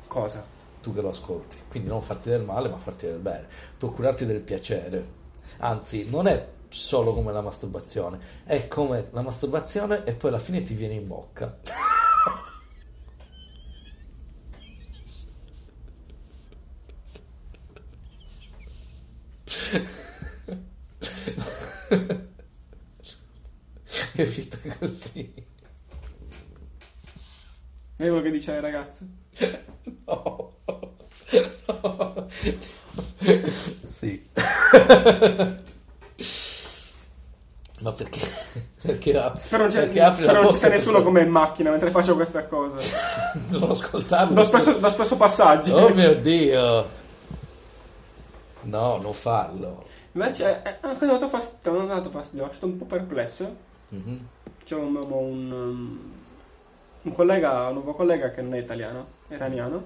Cosa? Tu che lo ascolti, quindi non farti del male ma farti del bene, procurarti del piacere. Anzi, non è solo come la masturbazione, è come la masturbazione e poi alla fine ti viene in bocca. È uscita così. Vedi quello che dice alle ragazze? No. No. Sì. Ma perché? Perché, ap- Spero non, c'è, perché apri spero la non ci sia bocca nessuno per- come in macchina mentre faccio questa cosa. Non ascoltarlo. Do spesso, do spesso passaggi. Oh mio Dio. No, non farlo. Invece, eh, eh, cosa mi ha dato fastidio? Non mi ha dato fastidio, sono un po' perplesso. Mhm. C'è un, un, um, un collega, un nuovo collega che non è italiano, è iraniano.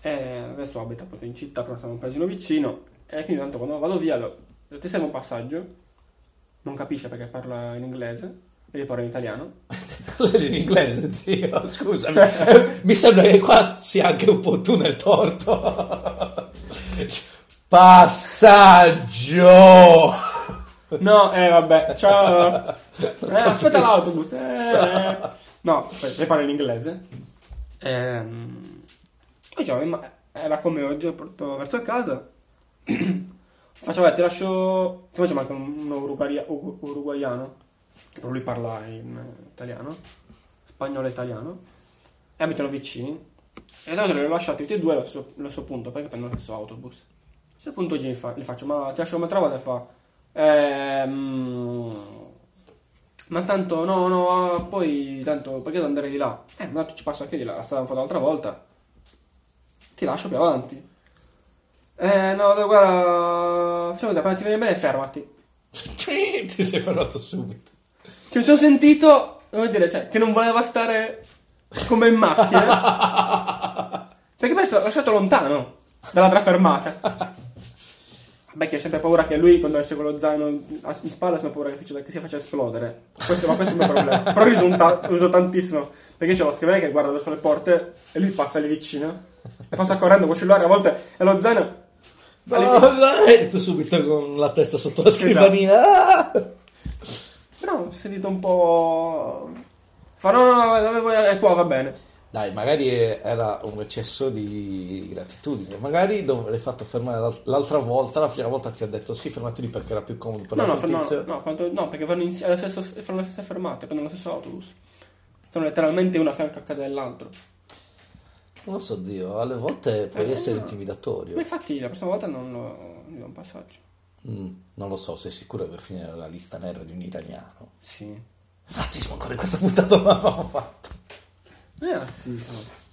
E adesso abita proprio in città, però stiamo un paesino vicino. E quindi tanto quando vado via, lo, ti serve un passaggio. Non capisce perché parla in inglese. E io parlo in italiano. Parla in inglese, zio, scusami. Eh, Mi sembra che qua sia anche un po' tu nel torto. Passaggio. No, eh vabbè, ciao. Eh, aspetta l'autobus. Eh, eh. No, lei parla in inglese. Ehm, diciamo, ma era come oggi, lo porto verso casa. Faccio, vabbè, ti lascio... Ti faccio anche un uruguaiano. Però lui parla in italiano. Spagnolo e italiano. e abitano vicini. E tra l'altro li ho lasciati tutti e due allo stesso, allo stesso punto perché prendono lo stesso autobus. A questo punto gli, fa- gli faccio, ma ti lascio come trovate? E fa, ehm, ma tanto, no, no, poi, tanto, perché devo andare di là? Eh, ma tanto ci passo anche di là, stavo fatto l'altra volta. Ti lascio più avanti. Eh, no, guarda, facciamo appena ti viene bene, fermati. Ti sei fermato subito. Cioè, mi sono sentito, come dire, cioè, che non voleva stare come in macchina. perché poi l'ho lasciato lontano dall'altra fermata. Beh, che ho sempre paura che lui, quando esce con lo zaino in spalla, ho sempre paura che, faccia- che si faccia esplodere. Questo, ma questo è il mio problema. Però lo uso, ta- tantissimo. Perché c'è lo scrivere che guarda verso le porte e lui passa lì vicino. Passa correndo con il cellulare, a volte è lo zaino. No, dai, tu subito con la testa sotto la scrivania. Ah! Però sono sentito un po'. Fa no, no, no, dove vuoi? È qua, va bene. Dai, magari era un eccesso di gratitudine. Magari dove l'hai fatto fermare l'al- l'altra volta, la prima volta ti ha detto sì, fermati lì perché era più comodo per No, no, l'altro no, tizio. no, quanto- no, perché vanno, insieme, stesso, fanno le stesse fermate, prendono lo stesso autobus. Sono letteralmente una a fianco a casa dell'altro. Non lo so, zio, alle volte puoi Eh, essere no. intimidatorio. Ma infatti la prossima volta non lo do un passaggio. Mm, non lo so, sei sicuro che per finire la lista nera di un iraniano. Sì. Razzismo ancora in questa puntata non l'avevamo fatto. Non è razzismo.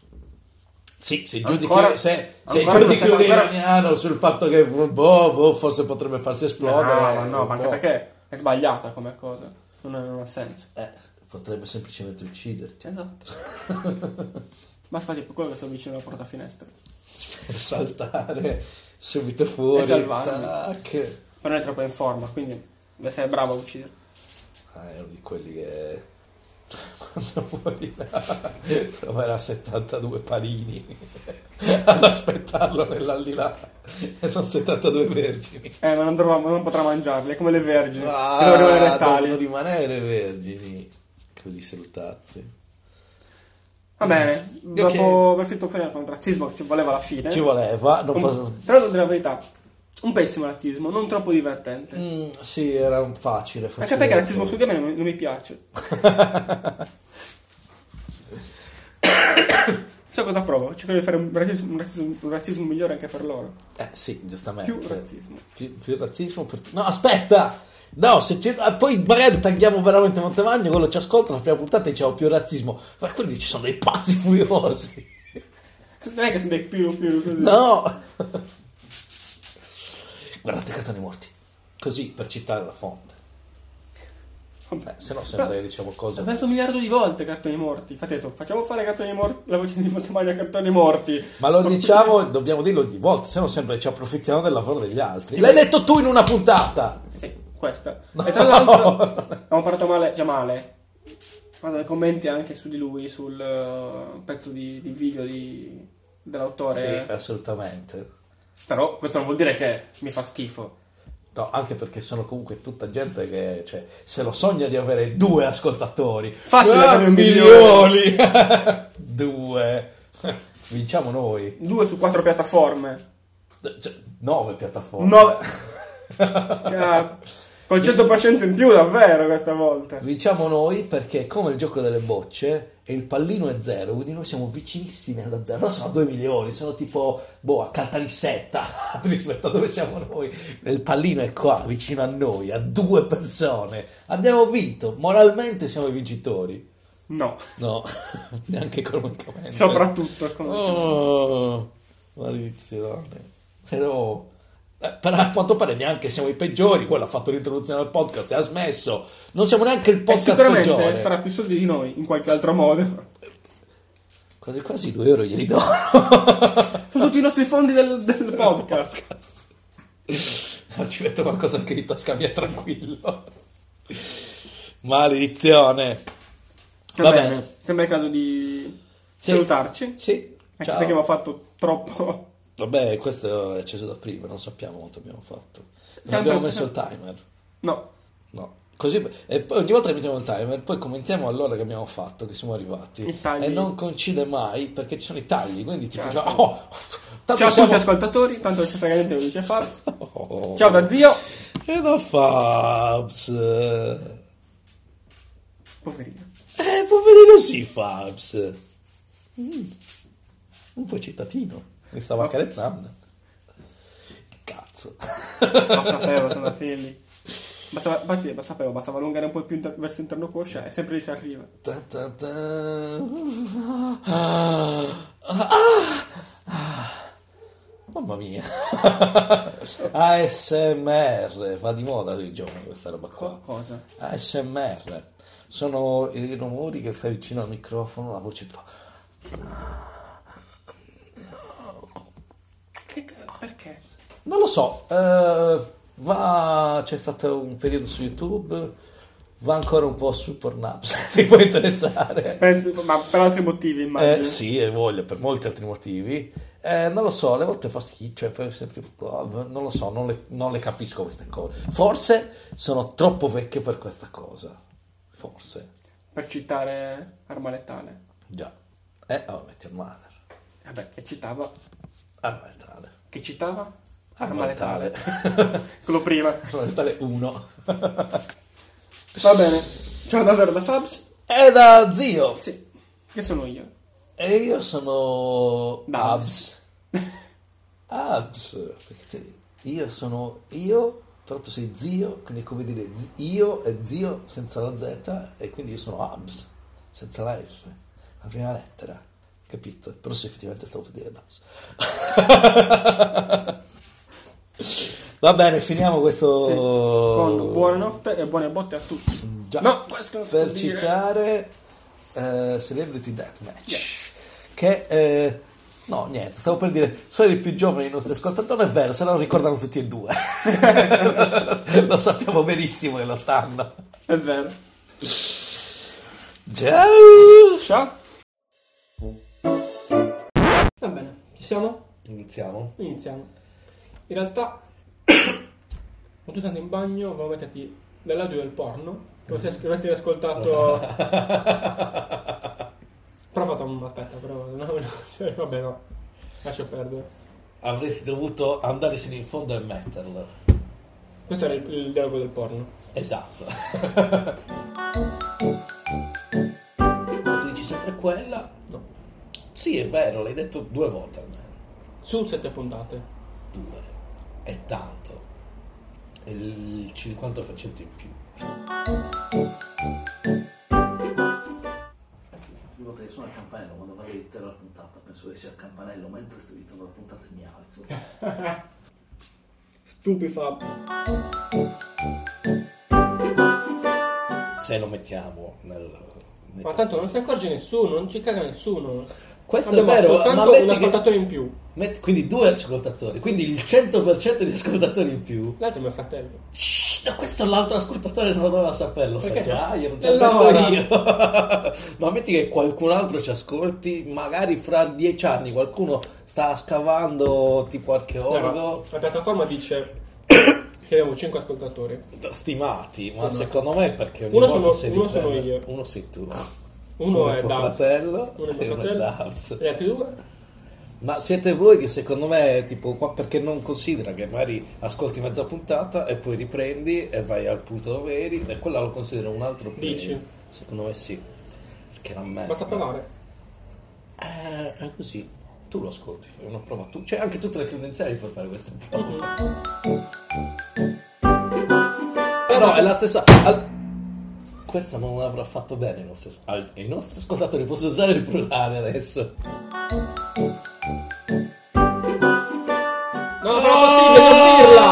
Sì, se giudichi, Ancora- se, se giudichi un iraniano sul fatto che boh, boh, forse potrebbe farsi esplodere. no, ma no, ma anche perché è sbagliata come cosa. Non ha, non ha senso. Eh, potrebbe semplicemente ucciderti. Esatto. Basta tipo quello che sto vicino alla porta finestra. Per saltare subito fuori. E tac. Però non è troppo in forma, quindi deve essere bravo a uccidere. Ah, è uno di quelli che quando morirà troverà 72 panini ad aspettarlo nell'aldilà e non 72 vergini. Eh, ma non, dovrà- non potrà mangiarli, è come le vergini. Ah, devono rimanere vergini. Quelli salutazzi. Va bene, dopo aver fatto finire con il razzismo che ci voleva alla fine. Ci voleva, non posso... Però devo dire la verità, un pessimo razzismo, non troppo divertente. Mm, sì, era un facile. Anche perché il razzismo su di me non, non mi piace. Sai cosa provo? Cerco di fare un razzismo, un razzismo- un razzismo migliore anche per loro. Eh sì, giustamente. Più razzismo. Più, più razzismo per... No, aspetta! No, se c'è... ah, poi magari tagliamo veramente Montemagno, quello ci ascolta, la prima puntata diciamo più razzismo. Ma quelli ci sono dei pazzi furiosi. Non è che sono dei più più così. No! Guardate i cartoni morti. Così, per citare la fonte. Vabbè. Eh, se no sembra diciamo Ho cose... aperto un miliardo di volte cartoni morti. Infatti ho detto, facciamo fare cartoni morti, la voce di Montemagno cartoni morti. Ma lo diciamo, dobbiamo dirlo ogni volta, se no sembra che ci approfittiamo del lavoro degli altri. L'hai detto tu in una puntata! Sì, questa. E tra l'altro abbiamo parlato male, già male. Guarda, commenti anche su di lui, sul eh, pezzo di, di video di- dell'autore. Sì, assolutamente. Però questo non vuol dire che mi fa schifo. No, anche perché sono comunque tutta gente che cioè, se lo sogna di avere due ascoltatori. Facile Ah, avere milioni! due. Vinciamo noi. Due su quattro piattaforme. Cioè, nove piattaforme. No. Cazzo. Col 100% in più davvero questa volta. Vinciamo noi perché come il gioco delle bocce e il pallino è zero, quindi noi siamo vicinissimi alla zero. Non sono due milioni, sono tipo boh, a Caltanissetta rispetto a dove siamo noi. Il pallino è qua, vicino a noi, a due persone. Abbiamo vinto, moralmente siamo i vincitori. No, No, neanche economicamente. soprattutto. con- Oh, maledizione. Però, eh, però a quanto pare neanche siamo i peggiori. Quello ha fatto l'introduzione al podcast e ha smesso. Non siamo neanche il E podcast sicuramente peggiore. farà più soldi di noi in qualche altro modo. Quasi quasi 2 euro glieli do. Sono tutti i nostri fondi del, del podcast. No, ci metto qualcosa anche in tasca mia tranquillo. Maledizione. Va bene. Sembra il caso di Sì. salutarci. Sì, Anche ciao. perché abbiamo fatto troppo. Vabbè, questo è acceso da prima, non sappiamo quanto abbiamo fatto. Non Sempre- abbiamo messo il timer. No, No. Così, e poi ogni volta che mettiamo il timer, poi commentiamo all'ora che abbiamo fatto, che siamo arrivati. E non coincide mai perché ci sono i tagli, quindi tipo, Certo. oh, tanto ciao a siamo... tutti ascoltatori, tanto non ci frega niente, lo dice Fabs. Oh. Ciao da zio. E da Fabs. Eh, Poverino. poverino sì, Fabs. Un po' cittadino. Mi stavo accarezzando. Cazzo. Lo sapevo, sono figli. Bastava, infatti, lo sapevo, bastava allungare un po' più inter- verso interno coscia e sempre lì si arriva. Ta ta ta. Ah, ah, ah. Mamma mia. ASMR, va di moda dei giovani questa roba qua. Co- cosa? ASMR sono i rumori che fai vicino al microfono, la voce tipo Che, perché? Non lo so, eh, va, c'è stato un periodo su YouTube, va ancora un po' su Pornhub, se ti può interessare. Penso, ma per altri motivi, immagino. Eh, sì, e voglio, per molti altri motivi. Eh, non lo so, alle volte fa schifo, cioè, sempre- non lo so, non le, non le capisco queste cose. Forse sono troppo vecchio per questa cosa. Forse. Per citare Arma Letale. Già. Eh, oh, metti mother. Vabbè, che citava? Arma letale. Che citava? Arma letale. Quello prima. Arma letale 1. Va bene. Ciao davvero da Fabs? E da zio. Sì. Che sono io? E io sono Abs. Abs. Io sono io, però tu sei zio, quindi è come dire zi- io e zio senza la Z, e quindi io sono Abs, senza la F. La prima lettera, capito? Però se effettivamente stavo per dire Abs. Va bene, finiamo questo... Sì. Con buonanotte e buone botte a tutti. Già. No, per citare eh, Celebrity Deathmatch Yes. che eh, no niente stavo per dire sono i più giovani i nostri ascoltatori non è vero se no lo ricordano tutti e due lo sappiamo benissimo che lo sanno È vero. ciao Ciao. Va bene, ci siamo? iniziamo Iniziamo. In realtà, quando tu sei in bagno, volevo metterti dell'audio del porno. Che avresti avresti ascoltato. però fatto un aspetta, però. No, no, cioè, vabbè, no. Lascio perdere. avresti dovuto andare sino in fondo e metterlo Questo era il, il dialogo del porno. esatto tu dici sempre quella no sì è vero l'hai detto due volte almeno Su sette puntate. due è tanto è il 50% in più volta che sono al campanello, quando vado a editare la puntata, penso che sia il campanello, mentre sto editando la puntata e mi alzo. Stupifab. se lo mettiamo nel, nel Ma tanto non si accorge nessuno, non ci caga nessuno. Questo Abbiamo è vero ma un metti che ascoltatore in più. metti- quindi due ascoltatori quindi il 100% di ascoltatori in più L'altro è mio fratello. Shhh, no, questo l'altro ascoltatore non doveva saperlo sa Perché già no? glielo ho allora? io ma metti che qualcun altro ci ascolti magari fra dieci anni qualcuno sta scavando tipo archeologo Allora, la piattaforma dice che abbiamo 5 ascoltatori. stimati ma Stimati. secondo me è perché ogni Uno volta sono- si uno sono io. uno sei tu Uno, è è tuo Dabs, fratello uno è mio uno è fratello Dabs. e gli altri due Ma siete voi che secondo me, tipo, qua- perché non considera che magari ascolti mezza puntata e poi riprendi e vai al punto dove eri e quella lo considero un altro premio. Dici? Secondo me sì. Perché non merda. basta provare. Eh, è così. Tu lo ascolti, fai una prova tu. C'è anche tutte le credenziali per fare queste prove. Eh no, è la stessa. al- Questa non l'avrà fatto bene i nostri, al- i nostri ascoltatori. Posso usare il plurale adesso. No, non è possibile sentirla!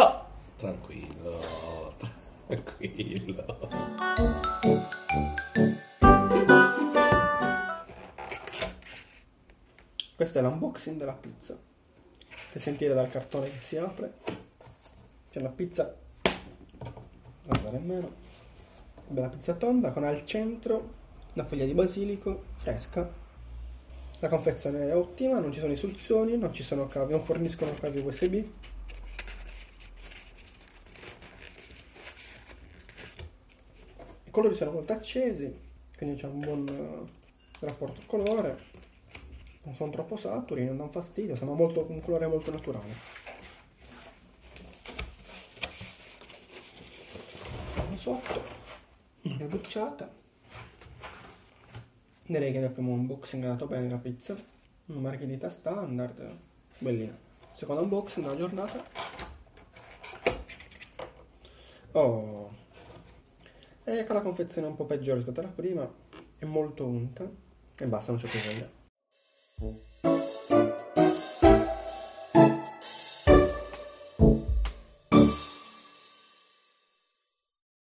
Ah! Tranquillo, tranquillo. Questo è l'unboxing della pizza. Potete sentire dal cartone che si apre. C'è la pizza. Guarda nemmeno. Bella pizza tonda con al centro una foglia di basilico fresca. La confezione è ottima, non ci sono istruzioni, non ci sono cavi, non forniscono cavi USB. I colori sono molto accesi, quindi c'è un buon eh, rapporto colore non sono troppo saturi, non danno fastidio, sono molto, un colore molto naturale. Sotto, una bucciata, Direi che nel primo unboxing è andato bene la pizza. Una margherita standard, bellina. Secondo unboxing della giornata. Oh. Ecco la confezione un po' peggiore rispetto alla prima. È molto unta. E basta, non c'è più voglia.